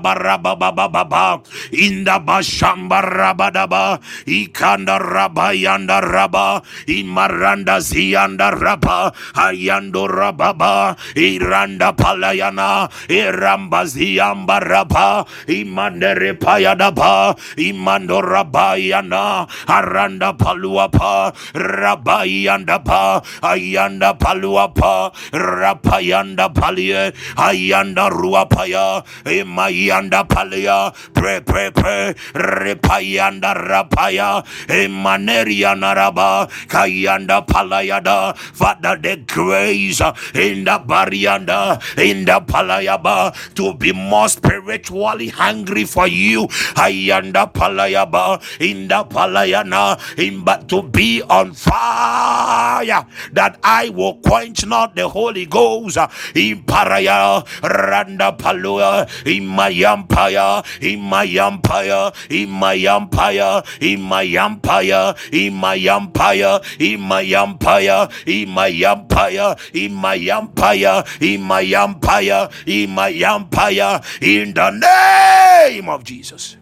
A: inda bashamba rabadaba ikanda rabayanda raba imaranda zianda raba ayando rababa iranda palayana iramba ziamba raba imandere payadaba imando rabayana aranda paluapa rabayanda pa ayanda paluapa rapayanda palie ayanda ruapaya emayanda palia pre pre pepe repayanda rapaya emaneria naraba kayanda palayada. Father the grace uh, in the barianda in the palayaba to be more spiritually hungry for you. Ayanda palayaba in the palayana in but to be on fire that I will quench not the Holy Ghost uh, in paraya randa palua in my empire in my empire, in my empire, in my empire, in my empire, in my empire, in my empire, in my empire, in my empire, in my empire, in the name of Jesus.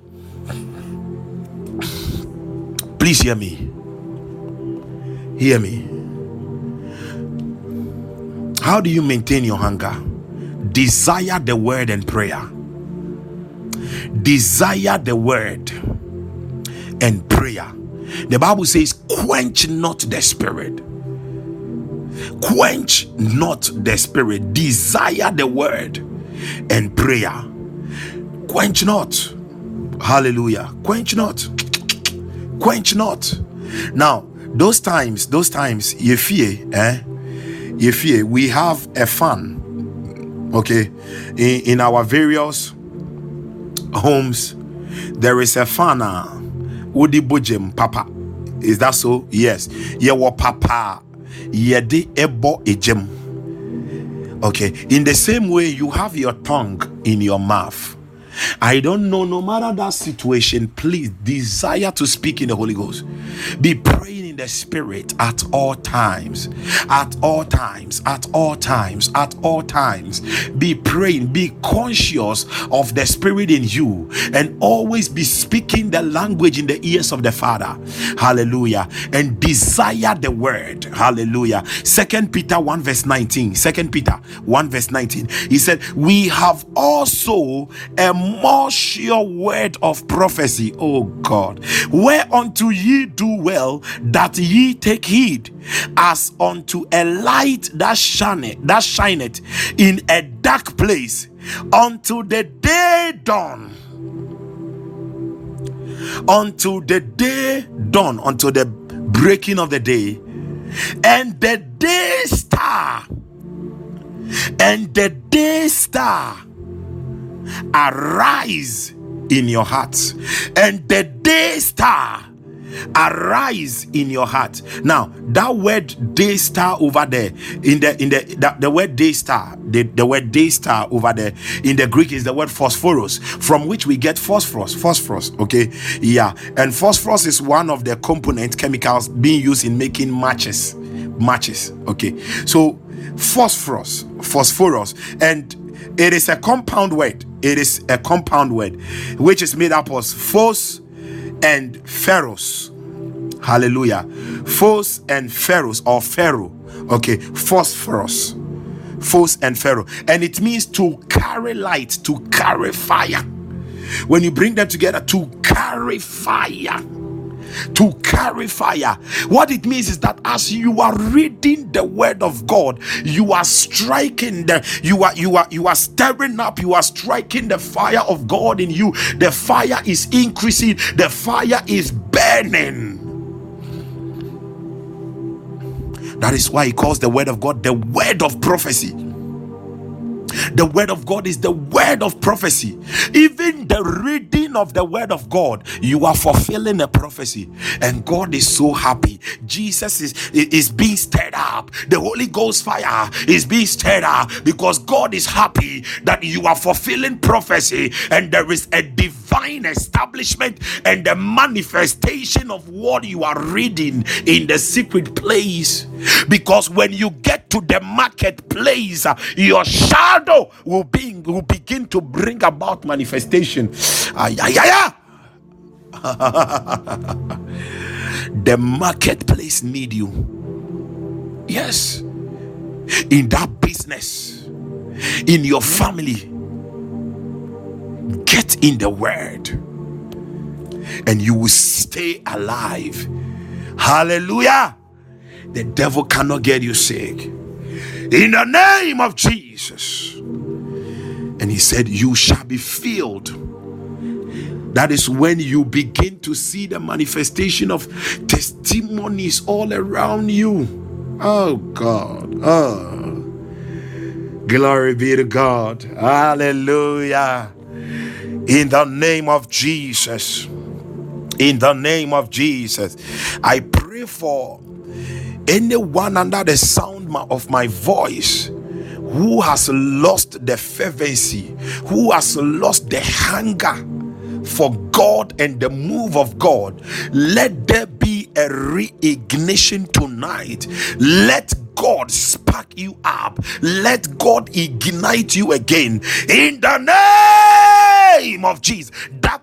A: Please hear me. Hear me. How do you maintain your hunger? Desire the word and prayer desire the word and prayer. The Bible says, quench not the spirit. Quench not the spirit. Desire the word and prayer. quench not. Hallelujah. Quench not. Quench not. Now, those times, those times, you fear, eh? You fear, we have a fan. Okay, in, in our various homes, there is a fan. Uh, Udi Bujem Papa. Is that so? Yes. What Papa. Yede Ebo Ejem. Okay, in the same way, you have your tongue in your mouth. I don't know, no matter that situation, please desire to speak in the Holy Ghost. Be praying in the Spirit at all times. At all times. At all times. At all times. Be praying. Be conscious of the Spirit in you and always be speaking the language in the ears of the Father. Hallelujah. And desire the word. Hallelujah. Second Peter 1 verse 19. Second Peter 1 verse 19. He said, We have also a more sure word of prophecy, O God, whereunto ye do well that ye take heed, as unto a light that shineth, that shineth in a dark place, unto the day dawn. Unto the day dawn, unto the breaking of the day, and the day star, and the day star arise in your heart. And the day star arise in your heart. Now that word day star over there in the in the the, the word day star the, the word day star over there in the greek is the word phosphorus from which we get phosphorus phosphorus okay? Yeah and phosphorus is one of the component chemicals being used in making matches matches okay? So phosphorus phosphorus and it is a compound word it is a compound word which is made up of phos and pharaohs. hallelujah phos and pharaohs or pharaoh. okay phosphorus phos and pharaoh. and it means to carry light to carry fire when you bring them together to carry fire to carry fire. What it means is that as you are reading the word of God, you are striking the you are you are you are stirring up, you are striking the fire of God in you. The fire is increasing, the fire is burning. That is why he calls the word of God the word of prophecy. The word of God is the word of prophecy. Even the reading of the word of God, you are fulfilling a prophecy. And God is so happy. Jesus is, is being stirred up. The Holy Ghost fire is being stirred up because God is happy that you are fulfilling prophecy and there is a divine establishment and the manifestation of what you are reading in the secret place. Because when you get to the marketplace, your shadow will be will begin to bring about manifestation. Ay, ah. the marketplace need you. Yes. In that business, in your family, get in the word and you will stay alive. Hallelujah. The devil cannot get you sick. In the name of Jesus. And he said, You shall be filled. That is when you begin to see the manifestation of testimonies all around you. Oh God. Oh. Glory be to God. Hallelujah. In the name of Jesus. In the name of Jesus. I pray for anyone under the sound of my voice who has lost the fervency, who has lost the hunger for God and the move of God, let there be a reignition tonight. Let God spark you up. Let God ignite you again in the name of Jesus.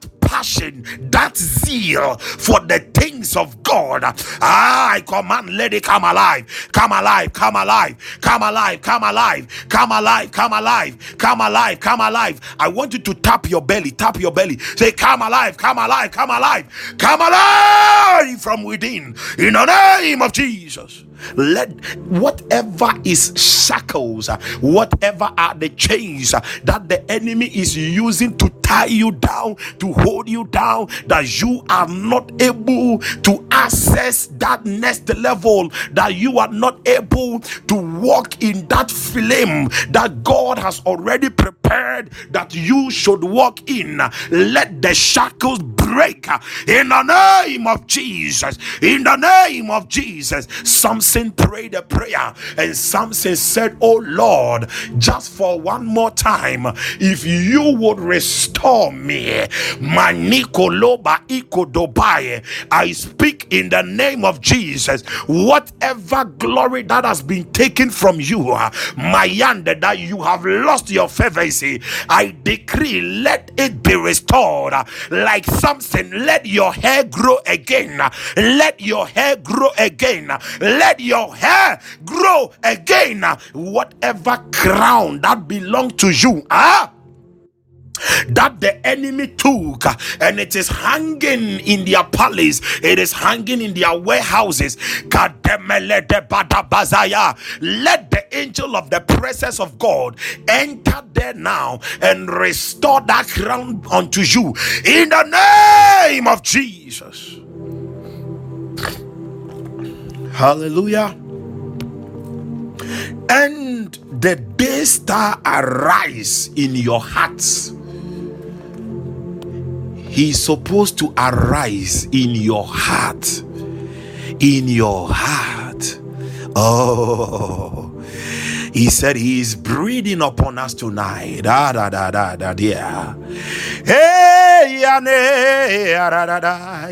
A: That passion, that zeal for the things of God. Ah, I command, let it come alive, come alive, come alive, come alive, come alive, come alive, come alive, come alive, come alive. I want you to tap your belly, tap your belly. Say, come alive, come alive, come alive, come alive from within. In the name of Jesus let whatever is shackles uh, whatever are the chains uh, that the enemy is using to tie you down to hold you down that you are not able to access that next level that you are not able to walk in that flame that god has already prepared that you should walk in. Let the shackles break in the name of jesus. In the name of jesus. Samson prayed a prayer, and Samson said, Oh Lord, just for one more time, if you would restore me, Manikoloba Ikodobaye, I speak in the name of Jesus, whatever glory that has been taken from you, Mayanda, that you have lost your I decree, let it be restored. Like Samson, let your hair grow again, let your hair grow again, let your hair grow again. Whatever crown that belongs to you, ah that the enemy took and it is hanging in their palace it is hanging in their warehouses let the angel of the presence of god enter there now and restore that crown unto you in the name of jesus Hallelujah. And the day star arise in your hearts. He's supposed to arise in your heart. In your heart. Oh. He said he is breathing upon us tonight. Da da da da da yeah. Hey yane da da da.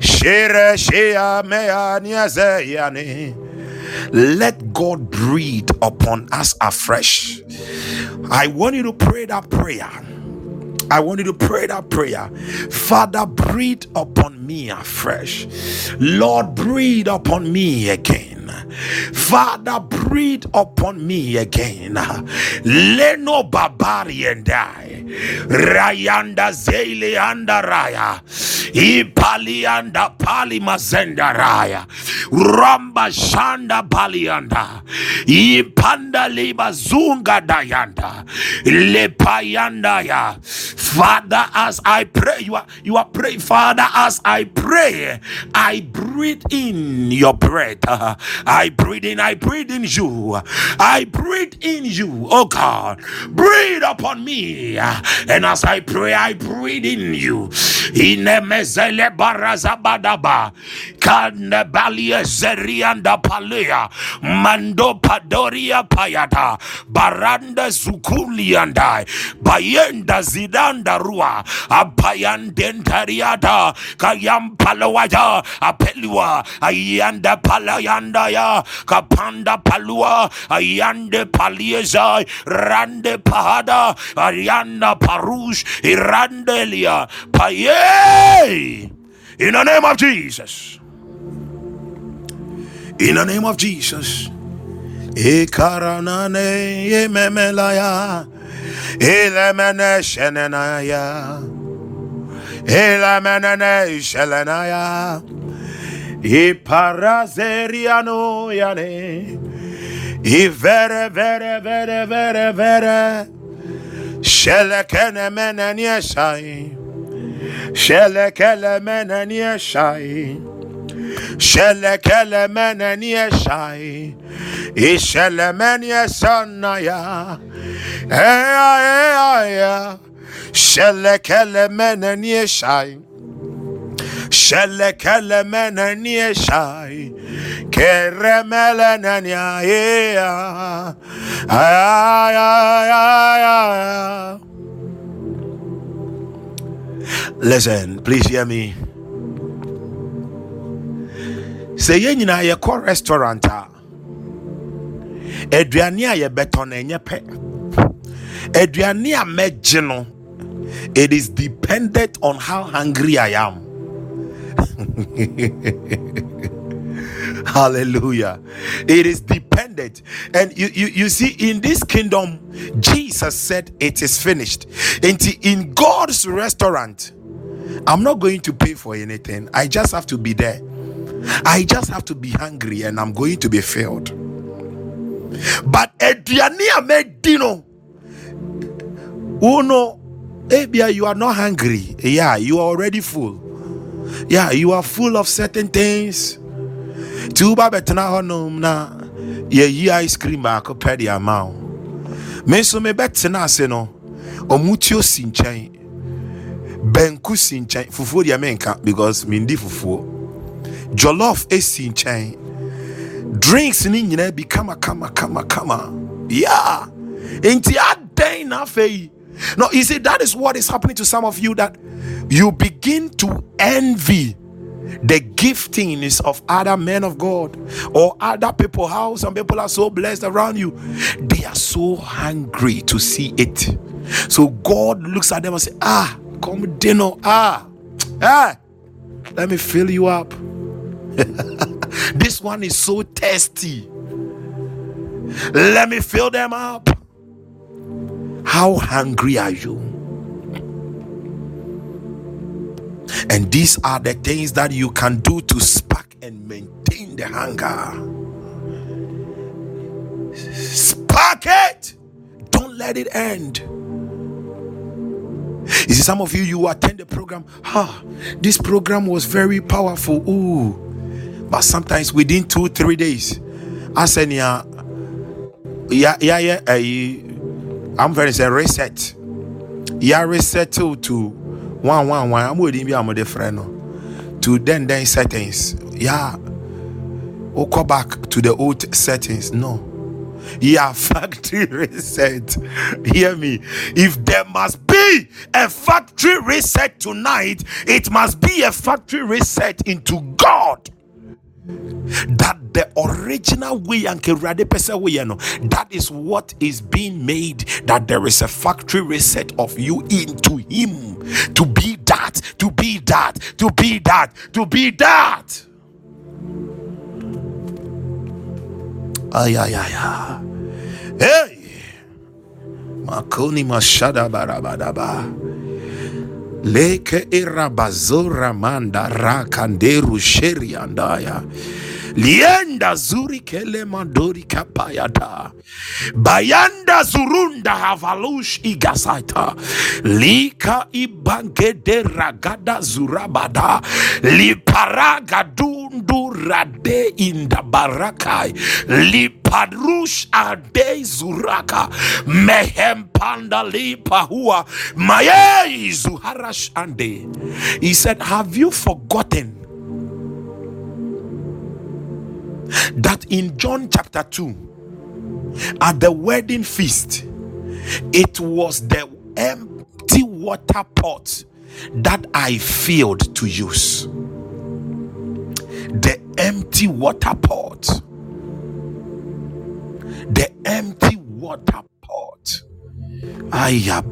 A: Shire shia mea niaze yane. Let God breathe upon us afresh. I want you to pray that prayer. I want you to pray that prayer. Father, breathe upon me afresh. Lord, breathe upon me again. Father, breathe upon me again. Leno barbarian die. Rayanda zeli anda raya. Ipali anda pali mazenda raya. Ramba shanda palianda. Ipanda liba zunga dayanda. Lepayanda ya. Father, as I pray, you are you are praying, Father, as I pray, I breathe in your breath. I breathe in, I breathe in you. I breathe in you, oh God. Breathe upon me. And as I pray, I breathe in you. In mezele barazabadaba. Kanebalia zerianda palea. Mando padoria payata. Baranda zukuliandai. Bayenda zidanda rua. Apayandentariata. Kayam palawata. Apelua. Ayanda palayanda ya kapanda palua ayande palieza rande pahada arianda parush irandelia paye! In the name of Jesus. In the name of Jesus. Ikaranane yememelaya ilemene shenenaya ilemene shelenaya Iparazeriano yane. Ivere vere vere vere vere. Shelekene menenie shai. Shelekele menenie shai. Shelekele menenie shai. Ishelemenie sanaya. Eya eya eya. Shelekele menenie shai. Listen, please hear me. Sɛ yɛn nyinaa yɛkɔ restaurant a aduane a yɛbɛtɔ no ɛnyɛ pɛ aduane a mɛgye no it is dependent on how hungry I am. Hallelujah. It is dependent. And you, you, you see, in this kingdom, Jesus said it is finished. And in God's restaurant, I'm not going to pay for anything. I just have to be there. I just have to be hungry and I'm going to be filled. But Ediania dino. Uno, Abia, you are not hungry. Yeah, you are already full. Yeah, you are full of certain things. Tuba betena honum na ye ice cream baako pɛ de ama wo me nso mebɛtena ase no ɔmutuo si nkyɛn banku si nkyɛn menka because mendi fufuo jollof esi drinks ni nyinaa kama kama kama kama yeah nti adɛn afei no you see that is what is happening to some of you that you begin to envy the giftings of other men of God or other people. How some people are so blessed around you, they are so hungry to see it. So God looks at them and says, Ah, come dinner, ah, ah, let me fill you up. this one is so tasty. Let me fill them up. How hungry are you? And these are the things that you can do to spark and maintain the hunger. Spark it. Don't let it end. You see, some of you, you attend the program. Ah, this program was very powerful. Ooh. But sometimes within two, three days, I said, yeah, yeah, yeah, yeah. I'm very say reset. Yeah, reset to, to one, one, one. I'm waiting. I'm with a friend. To then, then settings. Yeah. Or go back to the old settings. No. Yeah, factory reset. Hear me. If there must be a factory reset tonight, it must be a factory reset into God. That the original way and way, no, that is what is being made. That there is a factory reset of you into Him to be that, to be that, to be that, to be that. Ay, ay, ay, ay. Hey, Makoni Mashada Barabadaba. Leke irabazora manda rakanderu sheriandaya. Lienda zuri kele mandori kapayata. Bayanda zurunda havalush igasaita. Lika ibangede ragada zurabada. Liparaga dundu rade inda barakai. Lipadrush ade zuraka. Mehem panda lipahua. Maye zuharash ande. He said, Have you forgotten? That in John chapter 2, at the wedding feast, it was the empty water pot that I failed to use. The empty water pot. The empty water pot. I have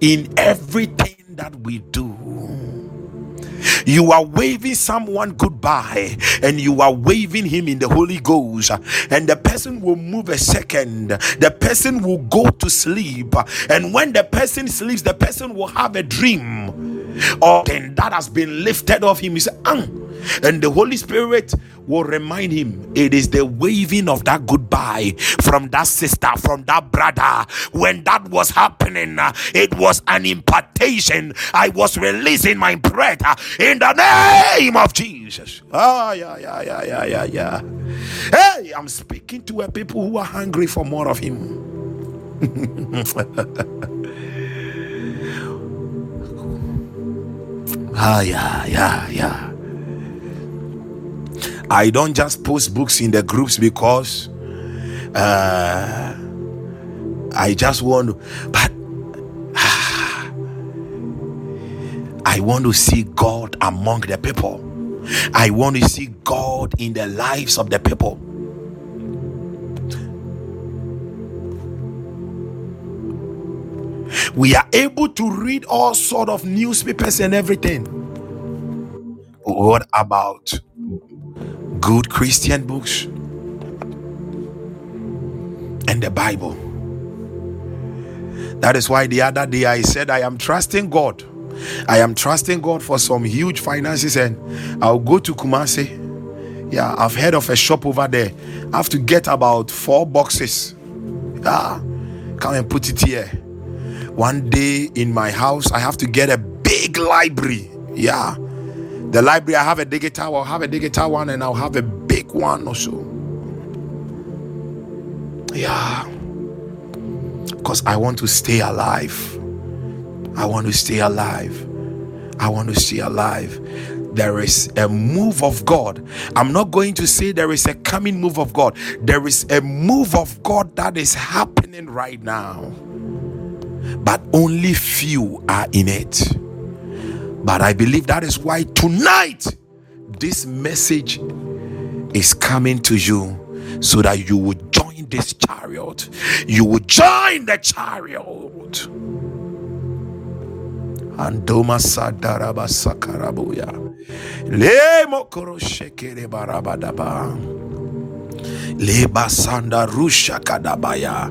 A: in everything that we do. You are waving someone goodbye and you are waving him in the Holy Ghost, and the person will move a second. The person will go to sleep, and when the person sleeps, the person will have a dream or then that has been lifted off him. He said, ah. and the Holy Spirit will remind him it is the waving of that goodbye from that sister, from that brother. When that was happening, it was an impartation. I was releasing my breath in the name of Jesus. Ah, yeah, yeah, yeah, yeah, yeah, yeah. Hey, I'm speaking to a people who are hungry for more of Him. ah, yeah, yeah, yeah. I don't just post books in the groups because uh, I just want to, but I want to see God among the people. I want to see God in the lives of the people. We are able to read all sort of newspapers and everything. What about good Christian books and the Bible? That is why the other day I said I am trusting God I am trusting God for some huge finances and I'll go to Kumasi. Yeah, I've heard of a shop over there. I have to get about four boxes. Yeah, come and put it here. One day in my house, I have to get a big library. Yeah, the library, I have a digital, I'll have a digital one and I'll have a big one also. Yeah, because I want to stay alive. I want to stay alive. I want to stay alive. There is a move of God. I'm not going to say there is a coming move of God. There is a move of God that is happening right now. But only few are in it. But I believe that is why tonight this message is coming to you so that you would join this chariot. You would join the chariot Andoma sadaraba sakarabuya. Lemo koroshekere barabadaba. Leba sanda rusha kadabaya.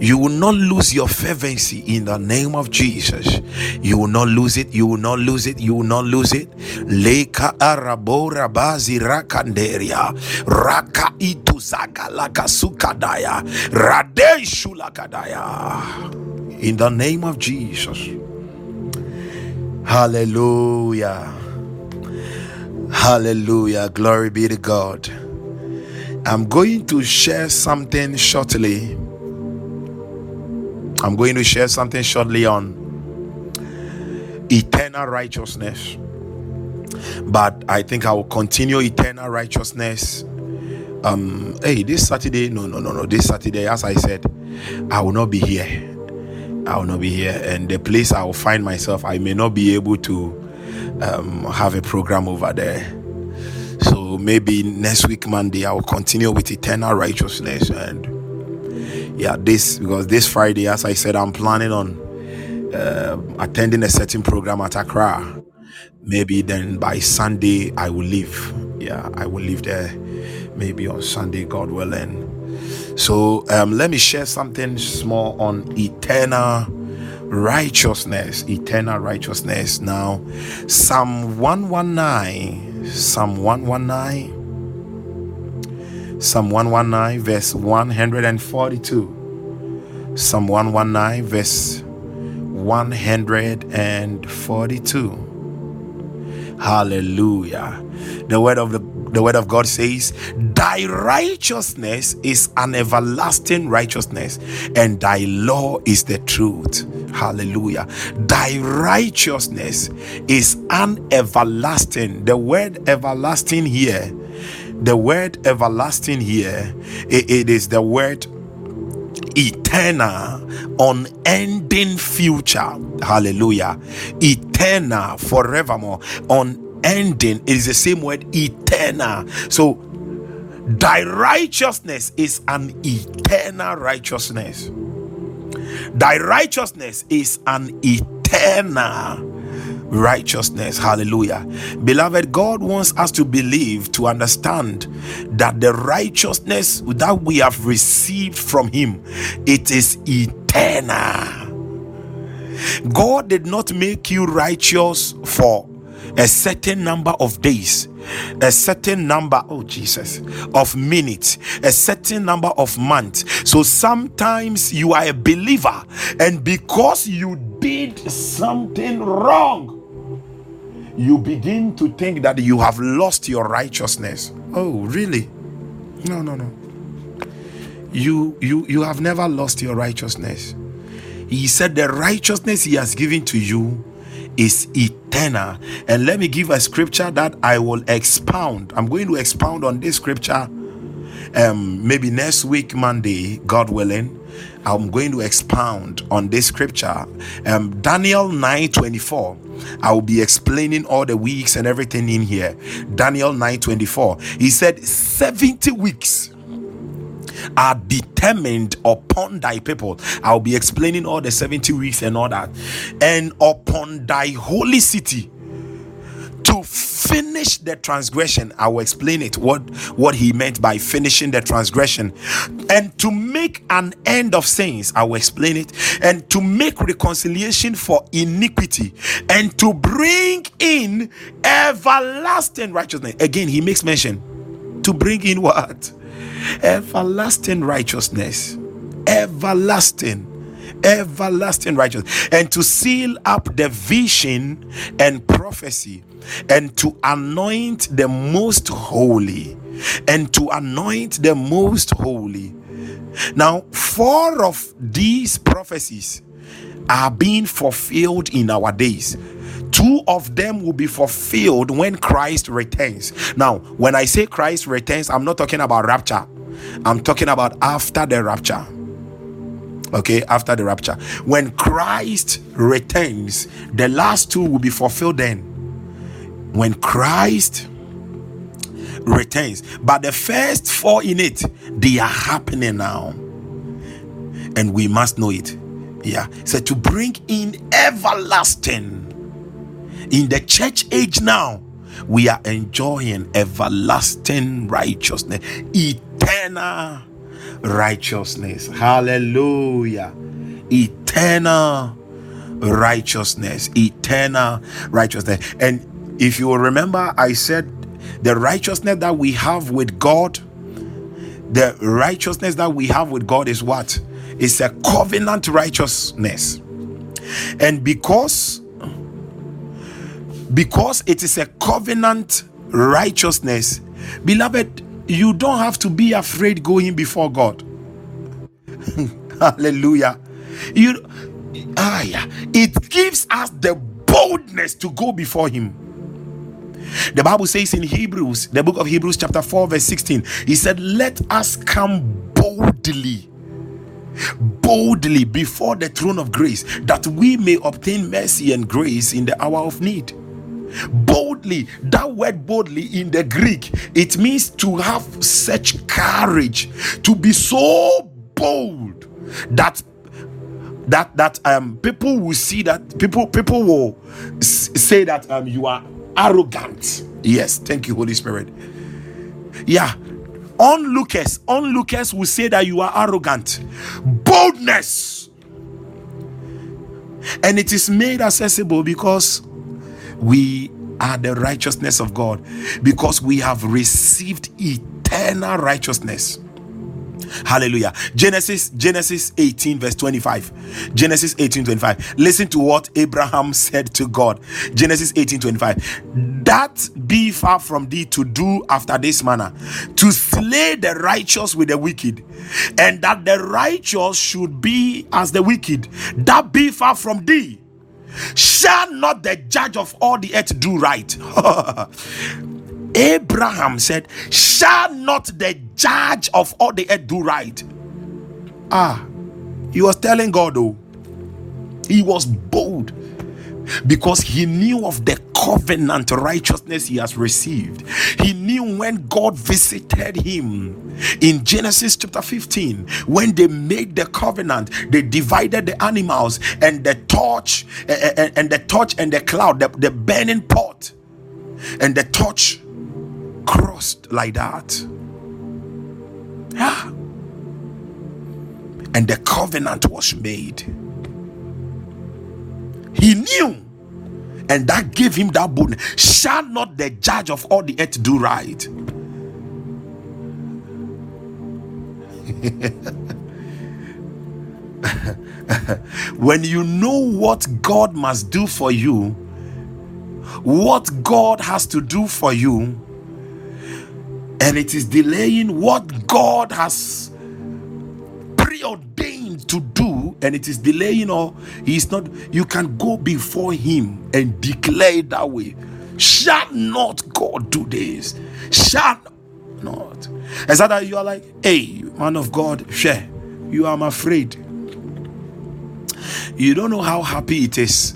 A: You will not lose your fervency in the name of Jesus. You will not lose it. You will not lose it. You will not lose it. Leka arabo rabazi rakanderia. Raka itu zagalaka sukadaya. Rade shulakadaya. In the name of Jesus. Hallelujah. Hallelujah. Glory be to God. I'm going to share something shortly. I'm going to share something shortly on eternal righteousness. But I think I will continue eternal righteousness. Um, hey, this Saturday, no, no, no, no, this Saturday, as I said, I will not be here I will not be here. And the place I will find myself, I may not be able to um, have a program over there. So maybe next week, Monday, I will continue with eternal righteousness. And yeah, this, because this Friday, as I said, I'm planning on uh, attending a certain program at Accra. Maybe then by Sunday, I will leave. Yeah, I will leave there maybe on Sunday, God willing so um, let me share something small on eternal righteousness. Eternal righteousness. Now, Psalm 119, Psalm 119, Psalm 119, verse 142. Psalm 119, verse 142. Hallelujah. The word of the the word of God says, Thy righteousness is an everlasting righteousness, and thy law is the truth. Hallelujah. Thy righteousness is an everlasting. The word everlasting here, the word everlasting here, it, it is the word eternal, unending future. Hallelujah. Eternal, forevermore, on ending it is the same word eternal so thy righteousness is an eternal righteousness thy righteousness is an eternal righteousness. Hallelujah. Beloved god wants us to believe to understand that the righteousness that we have received from him it is eternal. God did not make you righteous for a certain number of days, a certain number, oh Jesus, of minutes, a certain number of months. So sometimes you are a believer, and because you did something wrong, you begin to think that you have lost your righteousness. Oh, really? No, no, no. You you you have never lost your righteousness. He said the righteousness he has given to you is eternal. And let me give a scripture that I will expound. I'm going to expound on this scripture um, maybe next week, Monday, God willing. I'm going to expound on this scripture. Um, Daniel 9 24. I will be explaining all the weeks and everything in here. Daniel 9 24. He said, 70 weeks are determined upon thy people. I'll be explaining all the 70 weeks and all that. And upon thy holy city to finish the transgression. I will explain it what what he meant by finishing the transgression. And to make an end of sins i will explain it. And to make reconciliation for iniquity. And to bring in everlasting righteousness. Again he makes mention. To bring in what? Everlasting righteousness. Everlasting everlasting righteousness and to seal up the vision and prophecy and to anoint the most holy and to anoint the most holy now four of these prophecies are being fulfilled in our days two of them will be fulfilled when Christ returns. Now, when I say Christ returns, I'm not talking about rapture, I'm talking about after the rapture. Okay, after the rapture, when Christ returns, the last two will be fulfilled then. When Christ returns, but the first four in it, they are happening now, and we must know it. Yeah, so to bring in everlasting. In the church age now, we are enjoying everlasting righteousness, eternal righteousness. Hallelujah. Eternal righteousness. Eternal righteousness. And if you remember, I said the righteousness that we have with God, the righteousness that we have with God is what? It's a covenant righteousness. And because because it is a covenant righteousness, beloved, you don't have to be afraid going before God. Hallelujah. You ah, yeah. it gives us the boldness to go before him. The Bible says in Hebrews, the book of Hebrews, chapter 4, verse 16, he said, Let us come boldly, boldly before the throne of grace, that we may obtain mercy and grace in the hour of need boldly that word boldly in the greek it means to have such courage to be so bold that that that um people will see that people people will say that um you are arrogant. Yes thank you holy spirit. Yeah onlookers onlookers will say that you are arrogant. Boldness. And it is made accessible because we are the righteousness of God because we have received eternal righteousness. Hallelujah. Genesis Genesis 18 verse 25. Genesis 18 25. Listen to what Abraham said to God. Genesis 18 25. That be far from thee to do after this manner, to slay the righteous with the wicked, and that the righteous should be as the wicked. That be far from thee Shall not the judge of all the earth do right? Abraham said, Shall not the judge of all the earth do right? Ah, he was telling God, oh, he was bold because he knew of the covenant righteousness he has received. He knew when God visited him in Genesis chapter 15, when they made the covenant, they divided the animals and the torch eh, eh, eh, and the torch and the cloud, the, the burning pot, and the torch crossed like that. Yeah. And the covenant was made. He knew. And that gave him that boldness. Shall not the judge of all the earth do right? when you know what God must do for you, what God has to do for you, and it is delaying what God has preordained to do and it is delaying or he's not, you can go before him and declare it that way. Shall not God do this? Shall not. Is that that you are like, hey, man of God, share. You are afraid. You don't know how happy it is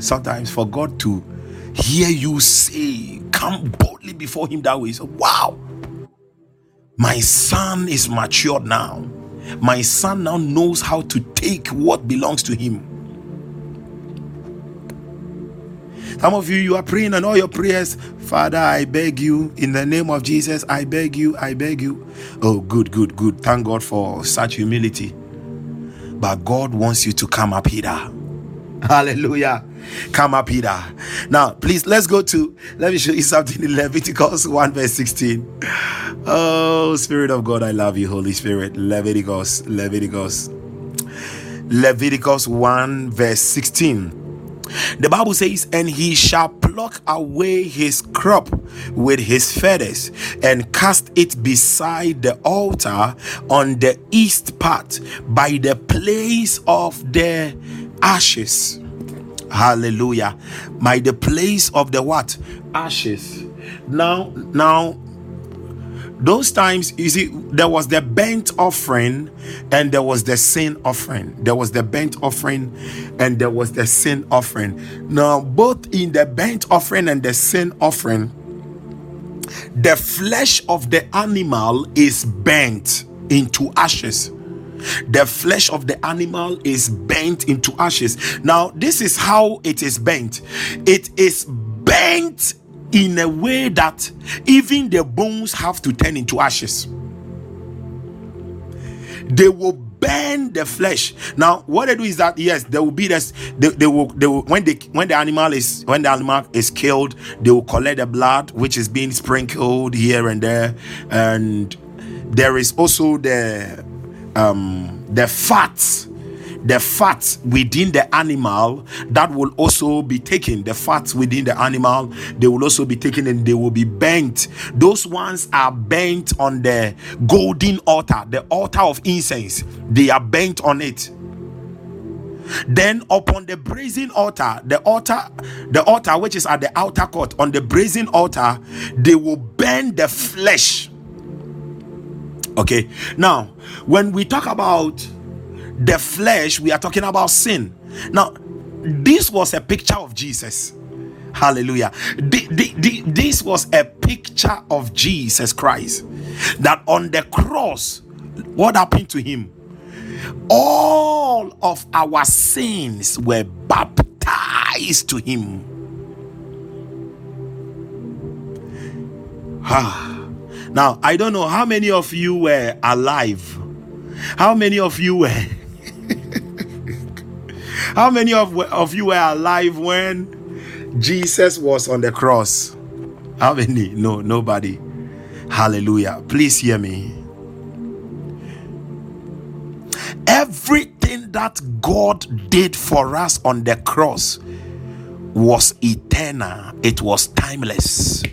A: sometimes for God to hear you say, come boldly before Him that way. So, wow, my son is matured now. My son now knows how to take what belongs to him. Some of you, you are praying and all your prayers, Father, I beg you, in the name of Jesus, I beg you, I beg you. Oh, good, good, good. Thank God for such humility. But God wants you to come up here. Hallelujah. Come up Peter. Now, please, let's go to, let me show you something in Leviticus 1, verse 16. Oh, Spirit of God, I love you, Holy Spirit. Leviticus, Leviticus. Leviticus 1, verse 16. The Bible says, And he shall pluck away his crop with his feathers and cast it beside the altar on the east part by the place of the ashes. Hallelujah. By the place of the what? Ashes. Now, now, those times you see there was the burnt offering and there was the sin offering there was the burnt offering and there was the sin offering now both in the burnt offering and the sin offering the flesh of the animal is burnt into ashes the flesh of the animal is burnt into ashes now this is how it is burnt it is burnt in a way that even the bones have to turn into ashes. They will burn the flesh. Now, what they do is that yes, there will be this. They, they will they will when they when the animal is when the animal is killed, they will collect the blood which is being sprinkled here and there, and there is also the um the fats the fat within the animal that will also be taken the fat within the animal they will also be taken and they will be burnt. Those ones are burnt on the golden altar the altar of incense. They are burnt on it. Then upon the brazen altar the altar the altar which is at the outer court on the brazen altar they will burn the flesh okay now when we talk about the flesh, we are talking about sin. Now, this was a picture of Jesus. Hallelujah. This was a picture of Jesus Christ. That on the cross, what happened to him? All of our sins were baptized to him. Ah. Now, I don't know how many of you were alive. How many of you were how many of, of you were alive when Jesus was on the cross? How many? No, nobody. Hallelujah. Please hear me. Everything that God did for us on the cross was eternal, it was timeless.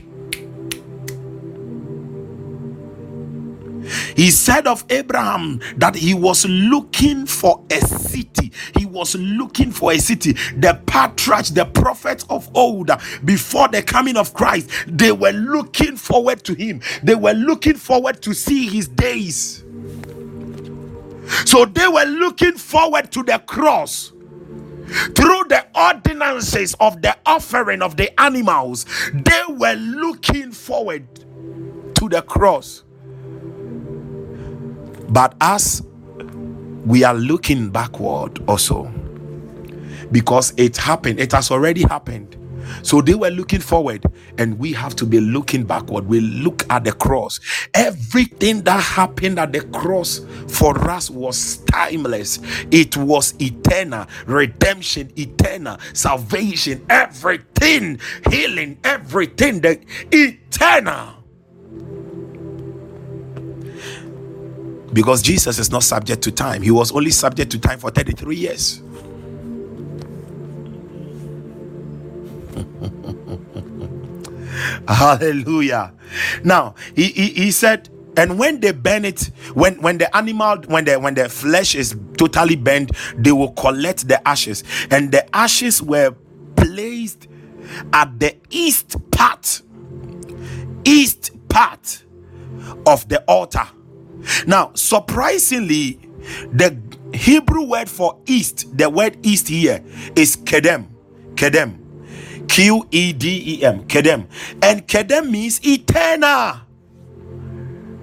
A: He said of Abraham that he was looking for a city. He was looking for a city. The patriarchs, the prophets of old, before the coming of Christ, they were looking forward to him. They were looking forward to see his days. So they were looking forward to the cross through the ordinances of the offering of the animals, they were looking forward to the cross. But as we are looking backward also, because it happened, it has already happened. So they were looking forward, and we have to be looking backward. We look at the cross. Everything that happened at the cross for us was timeless, it was eternal. Redemption, eternal. Salvation, everything, healing, everything, the eternal. Because Jesus is not subject to time. He was only subject to time for 33 years. Hallelujah. Now, he, he, he said, and when they burn it when when the animal when the when the flesh is totally burned they will collect the ashes and the ashes were placed at the east part east part of the altar now surprisingly the hebrew word for east the word east here is kedem kedem q-e-d-e-m kedem and kedem means eternal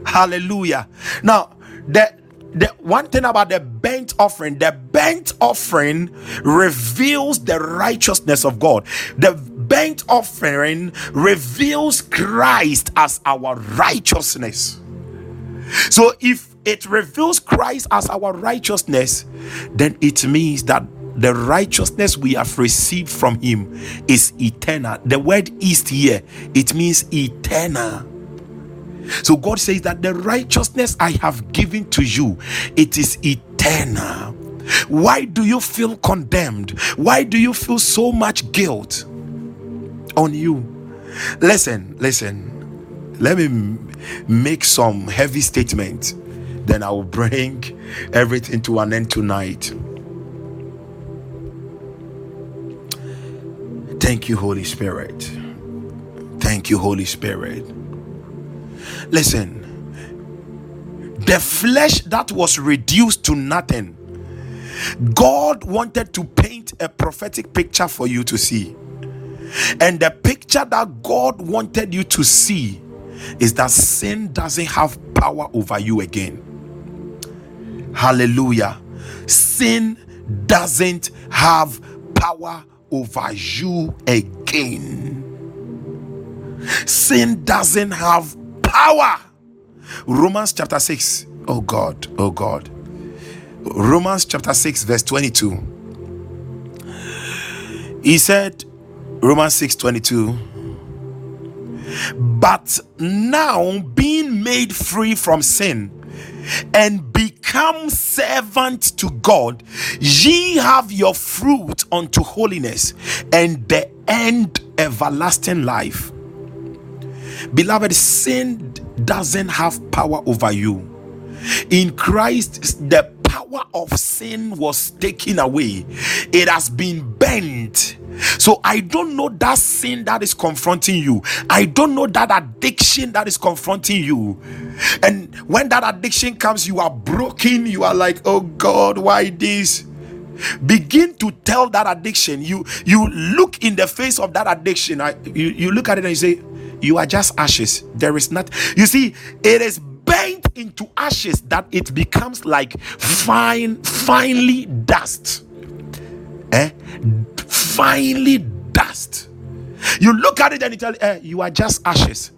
A: Hallelujah. Now, the the one thing about the burnt offering, the burnt offering reveals the righteousness of God. The burnt offering reveals Christ as our righteousness. So if it reveals Christ as our righteousness, then it means that the righteousness we have received from him is eternal. The word is here, it means eternal. So God says that the righteousness I have given to you, it is eternal. Why do you feel condemned? Why do you feel so much guilt on you? Listen, listen. Let me make some heavy statement. Then I will bring everything to an end tonight. Thank you, Holy Spirit. Thank you, Holy Spirit. Listen, the flesh that was reduced to nothing, God wanted to paint a prophetic picture for you to see. And the picture that God wanted you to see is that sin doesn't have power over you again. Hallelujah. Sin doesn't have power over you again. Sin doesn't have power. Romans chapter 6. Oh God, oh God. Romans chapter 6, verse 22. He said, Romans 6 22. But now being made free from sin and become servant to God, ye have your fruit unto holiness and the end everlasting life. Beloved, sin doesn't have power over you. In Christ, the power of sin was taken away, it has been bent. So I don't know that sin that is confronting you. I don't know that addiction that is confronting you. And when that addiction comes, you are broken. You are like, oh God, why this? begin to tell that addiction you you look in the face of that addiction I, you, you look at it and you say you are just ashes. There is not, you see, it is bent into ashes that it becomes like fine, finely dust. Eh? Finely dust. You look at it and you tell, eh, you are just ashes.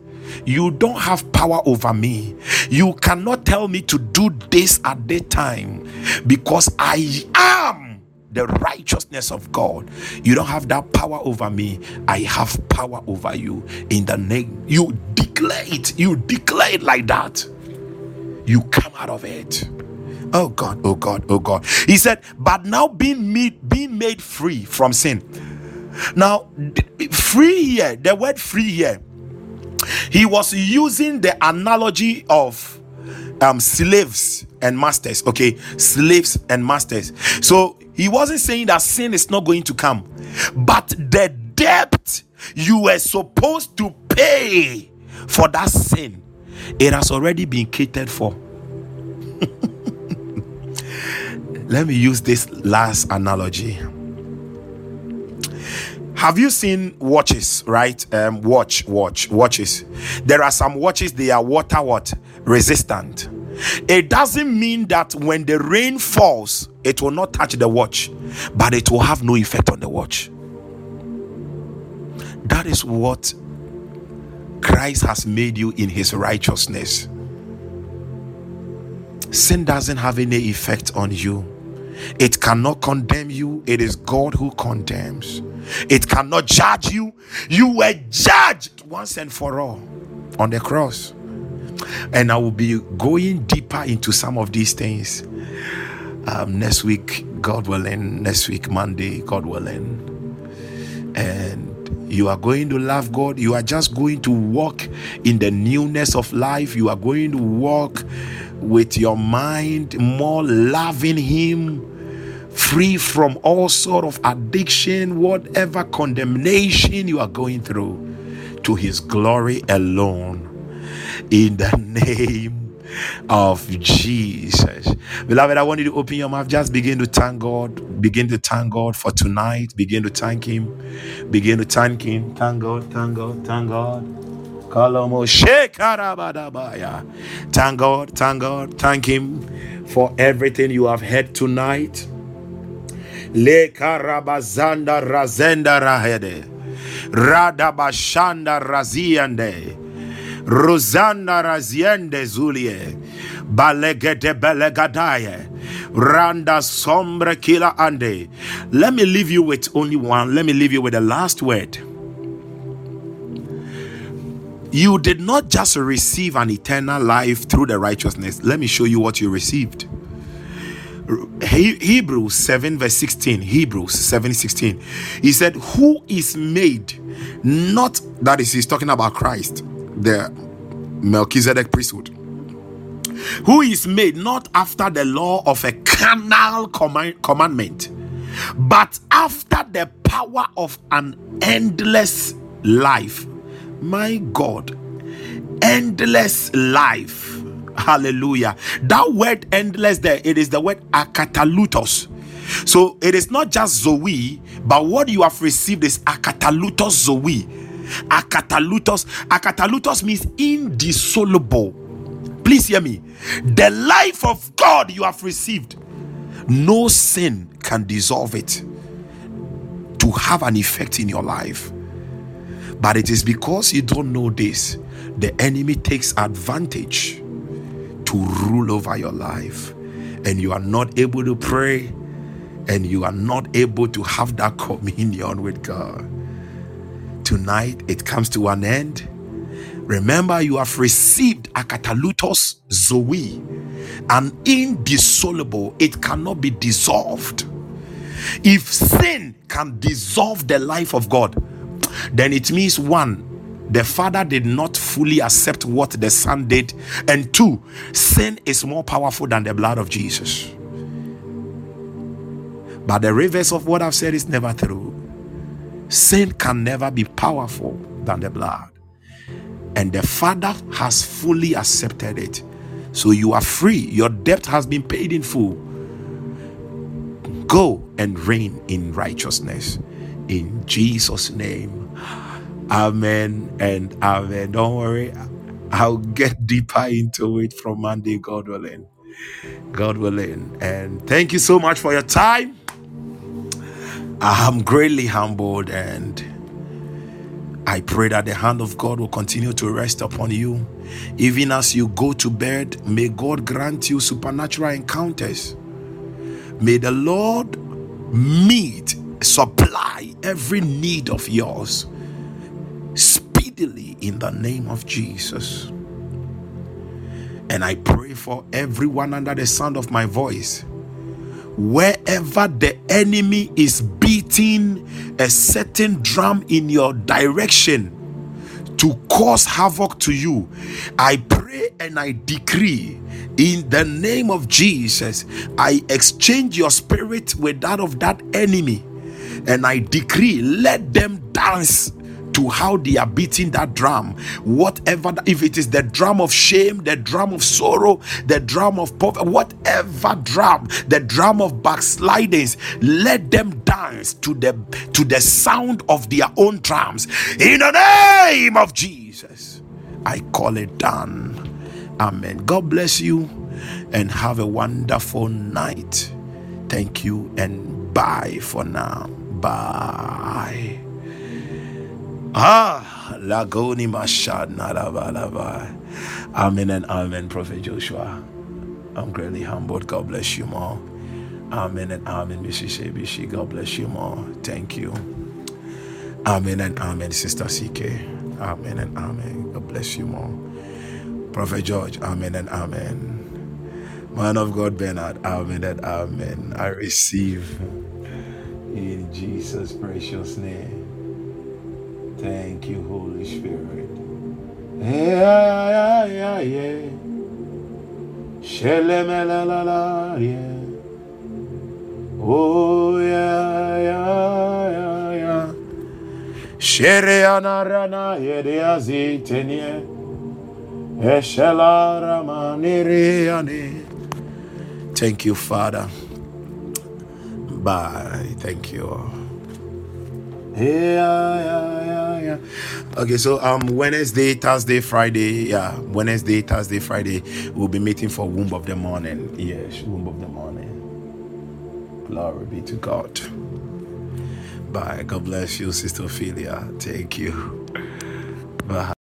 A: You don't have power over me. You cannot tell me to do this at that time because I am the righteousness of God. You don't have that power over me. I have power over you. In the name, you declare it. You declare it like that. You come out of it. Oh God, oh God, oh God. He said, but now being made, being made free from sin. Now, free here, the word free here, he was using the analogy of um slaves and masters okay slaves and masters so he wasn't saying that sin is not going to come, but the debt you were supposed to pay for that sin, it has already been catered for. Let me use this last analogy. Have you seen watches, right? Um, watch, watch, watches. There are some watches, they are water what? Resistant it doesn't mean that when the rain falls, it will not touch the watch, but it will have no effect on the watch. That is what Christ has made you in his righteousness. Sin doesn't have any effect on you. It cannot condemn you. It is God who condemns. It cannot judge you. You were judged once and for all on the cross and I will be going deeper into some of these things um, next week, God willing, next week, Monday, God willing. And You are going to love God. You are just going to walk in the newness of life. You are going to walk with your mind more loving Him, free from all sort of addiction, whatever condemnation you are going through, to His glory alone. In the name of Jesus. Beloved, I want you to open your mouth. Just begin to thank God. Begin to thank God for tonight. Begin to thank Him. Begin to thank Him. Thank God, thank God, thank God. Thank God, thank God, thank Him for everything you have heard tonight. Le karabazanda razenda rahede. Radabashanda raziande. Rosanda raziende zulie. Balegede belegadaye. Randa sombre kila ande. Let me leave you with only one. Let me leave you with the last word. You did not just receive an eternal life through the righteousness. Let me show you what you received. Hebrews 7 verse 16 Hebrews 7 16 he said who is made not that is he's talking about Christ the Melchizedek priesthood who is made not after the law of a carnal command, commandment but after the power of an endless life my God, endless life. Hallelujah. That word endless there, it is the word akatalutos. So it is not just Zoe, but what you have received is akatalutos Zoe. Akatalutos. Akatalutos means indissoluble. Please hear me. The life of God you have received, no sin can dissolve it to have an effect in your life. But it is because you don't know this, the enemy takes advantage to rule over your life. And you are not able to pray, and you are not able to have that communion with God. Tonight, it comes to an end. Remember, you have received a akatalutos zoe, an indissoluble, it cannot be dissolved. If sin can dissolve the life of God, then it means one, the father did not fully accept what the son did, and two, sin is more powerful than the blood of Jesus. But the reverse of what I've said is never true. Sin can never be powerful than the blood, and the father has fully accepted it. So you are free, your debt has been paid in full. Go and reign in righteousness in Jesus' name. Amen and amen. Don't worry, I'll get deeper into it from Monday, God willing. God willing. And thank you so much for your time. I'm greatly humbled and I pray that the hand of God will continue to rest upon you. Even as you go to bed, may God grant you supernatural encounters. May the Lord meet, supply every need of yours speedily in the name of Jesus. And I pray for everyone under the sound of my voice. Wherever the enemy is beating a certain drum in your direction to cause havoc to you, I pray and I decree in the name of Jesus, I exchange your spirit with that of that enemy. And I decree, let them dance to how they are beating that drum. Whatever, if it is the drum of shame, the drum of sorrow, the drum of poverty, whatever drum, the drum of backslidings, let them dance to the to the sound of their own drums. In the name of Jesus, I call it done. Amen. God bless you and have a wonderful night. Thank you and bye for now. Bye. Ah, Lagoni Mashad. Amen and amen, Prophet Joshua. I'm greatly humbled. God bless you more. Amen and amen, Mrs. Shebishi. God bless you more. Thank you. Amen and amen, Sister CK. Amen and amen. God bless you more. Prophet George. Amen and amen. Man of God, Bernard. Amen and amen. I receive in Jesus' precious name. Thank you, Holy Spirit. Yeah, yeah, yeah, yeah. Shelemelalala, yeah. Oh, yeah, yeah, yeah, yeah. Shereana rana yedeazi tenie. Eshela ramanireane. Thank you, Father. Bye. Thank you. Yeah, yeah, yeah, yeah. Okay, so um Wednesday, Thursday, Friday, yeah, Wednesday, Thursday, Friday, we'll be meeting for Womb of the Morning. Yes, Womb of the Morning. Glory be to God. Bye. God bless you, Sister Ophelia. Thank you. Bye.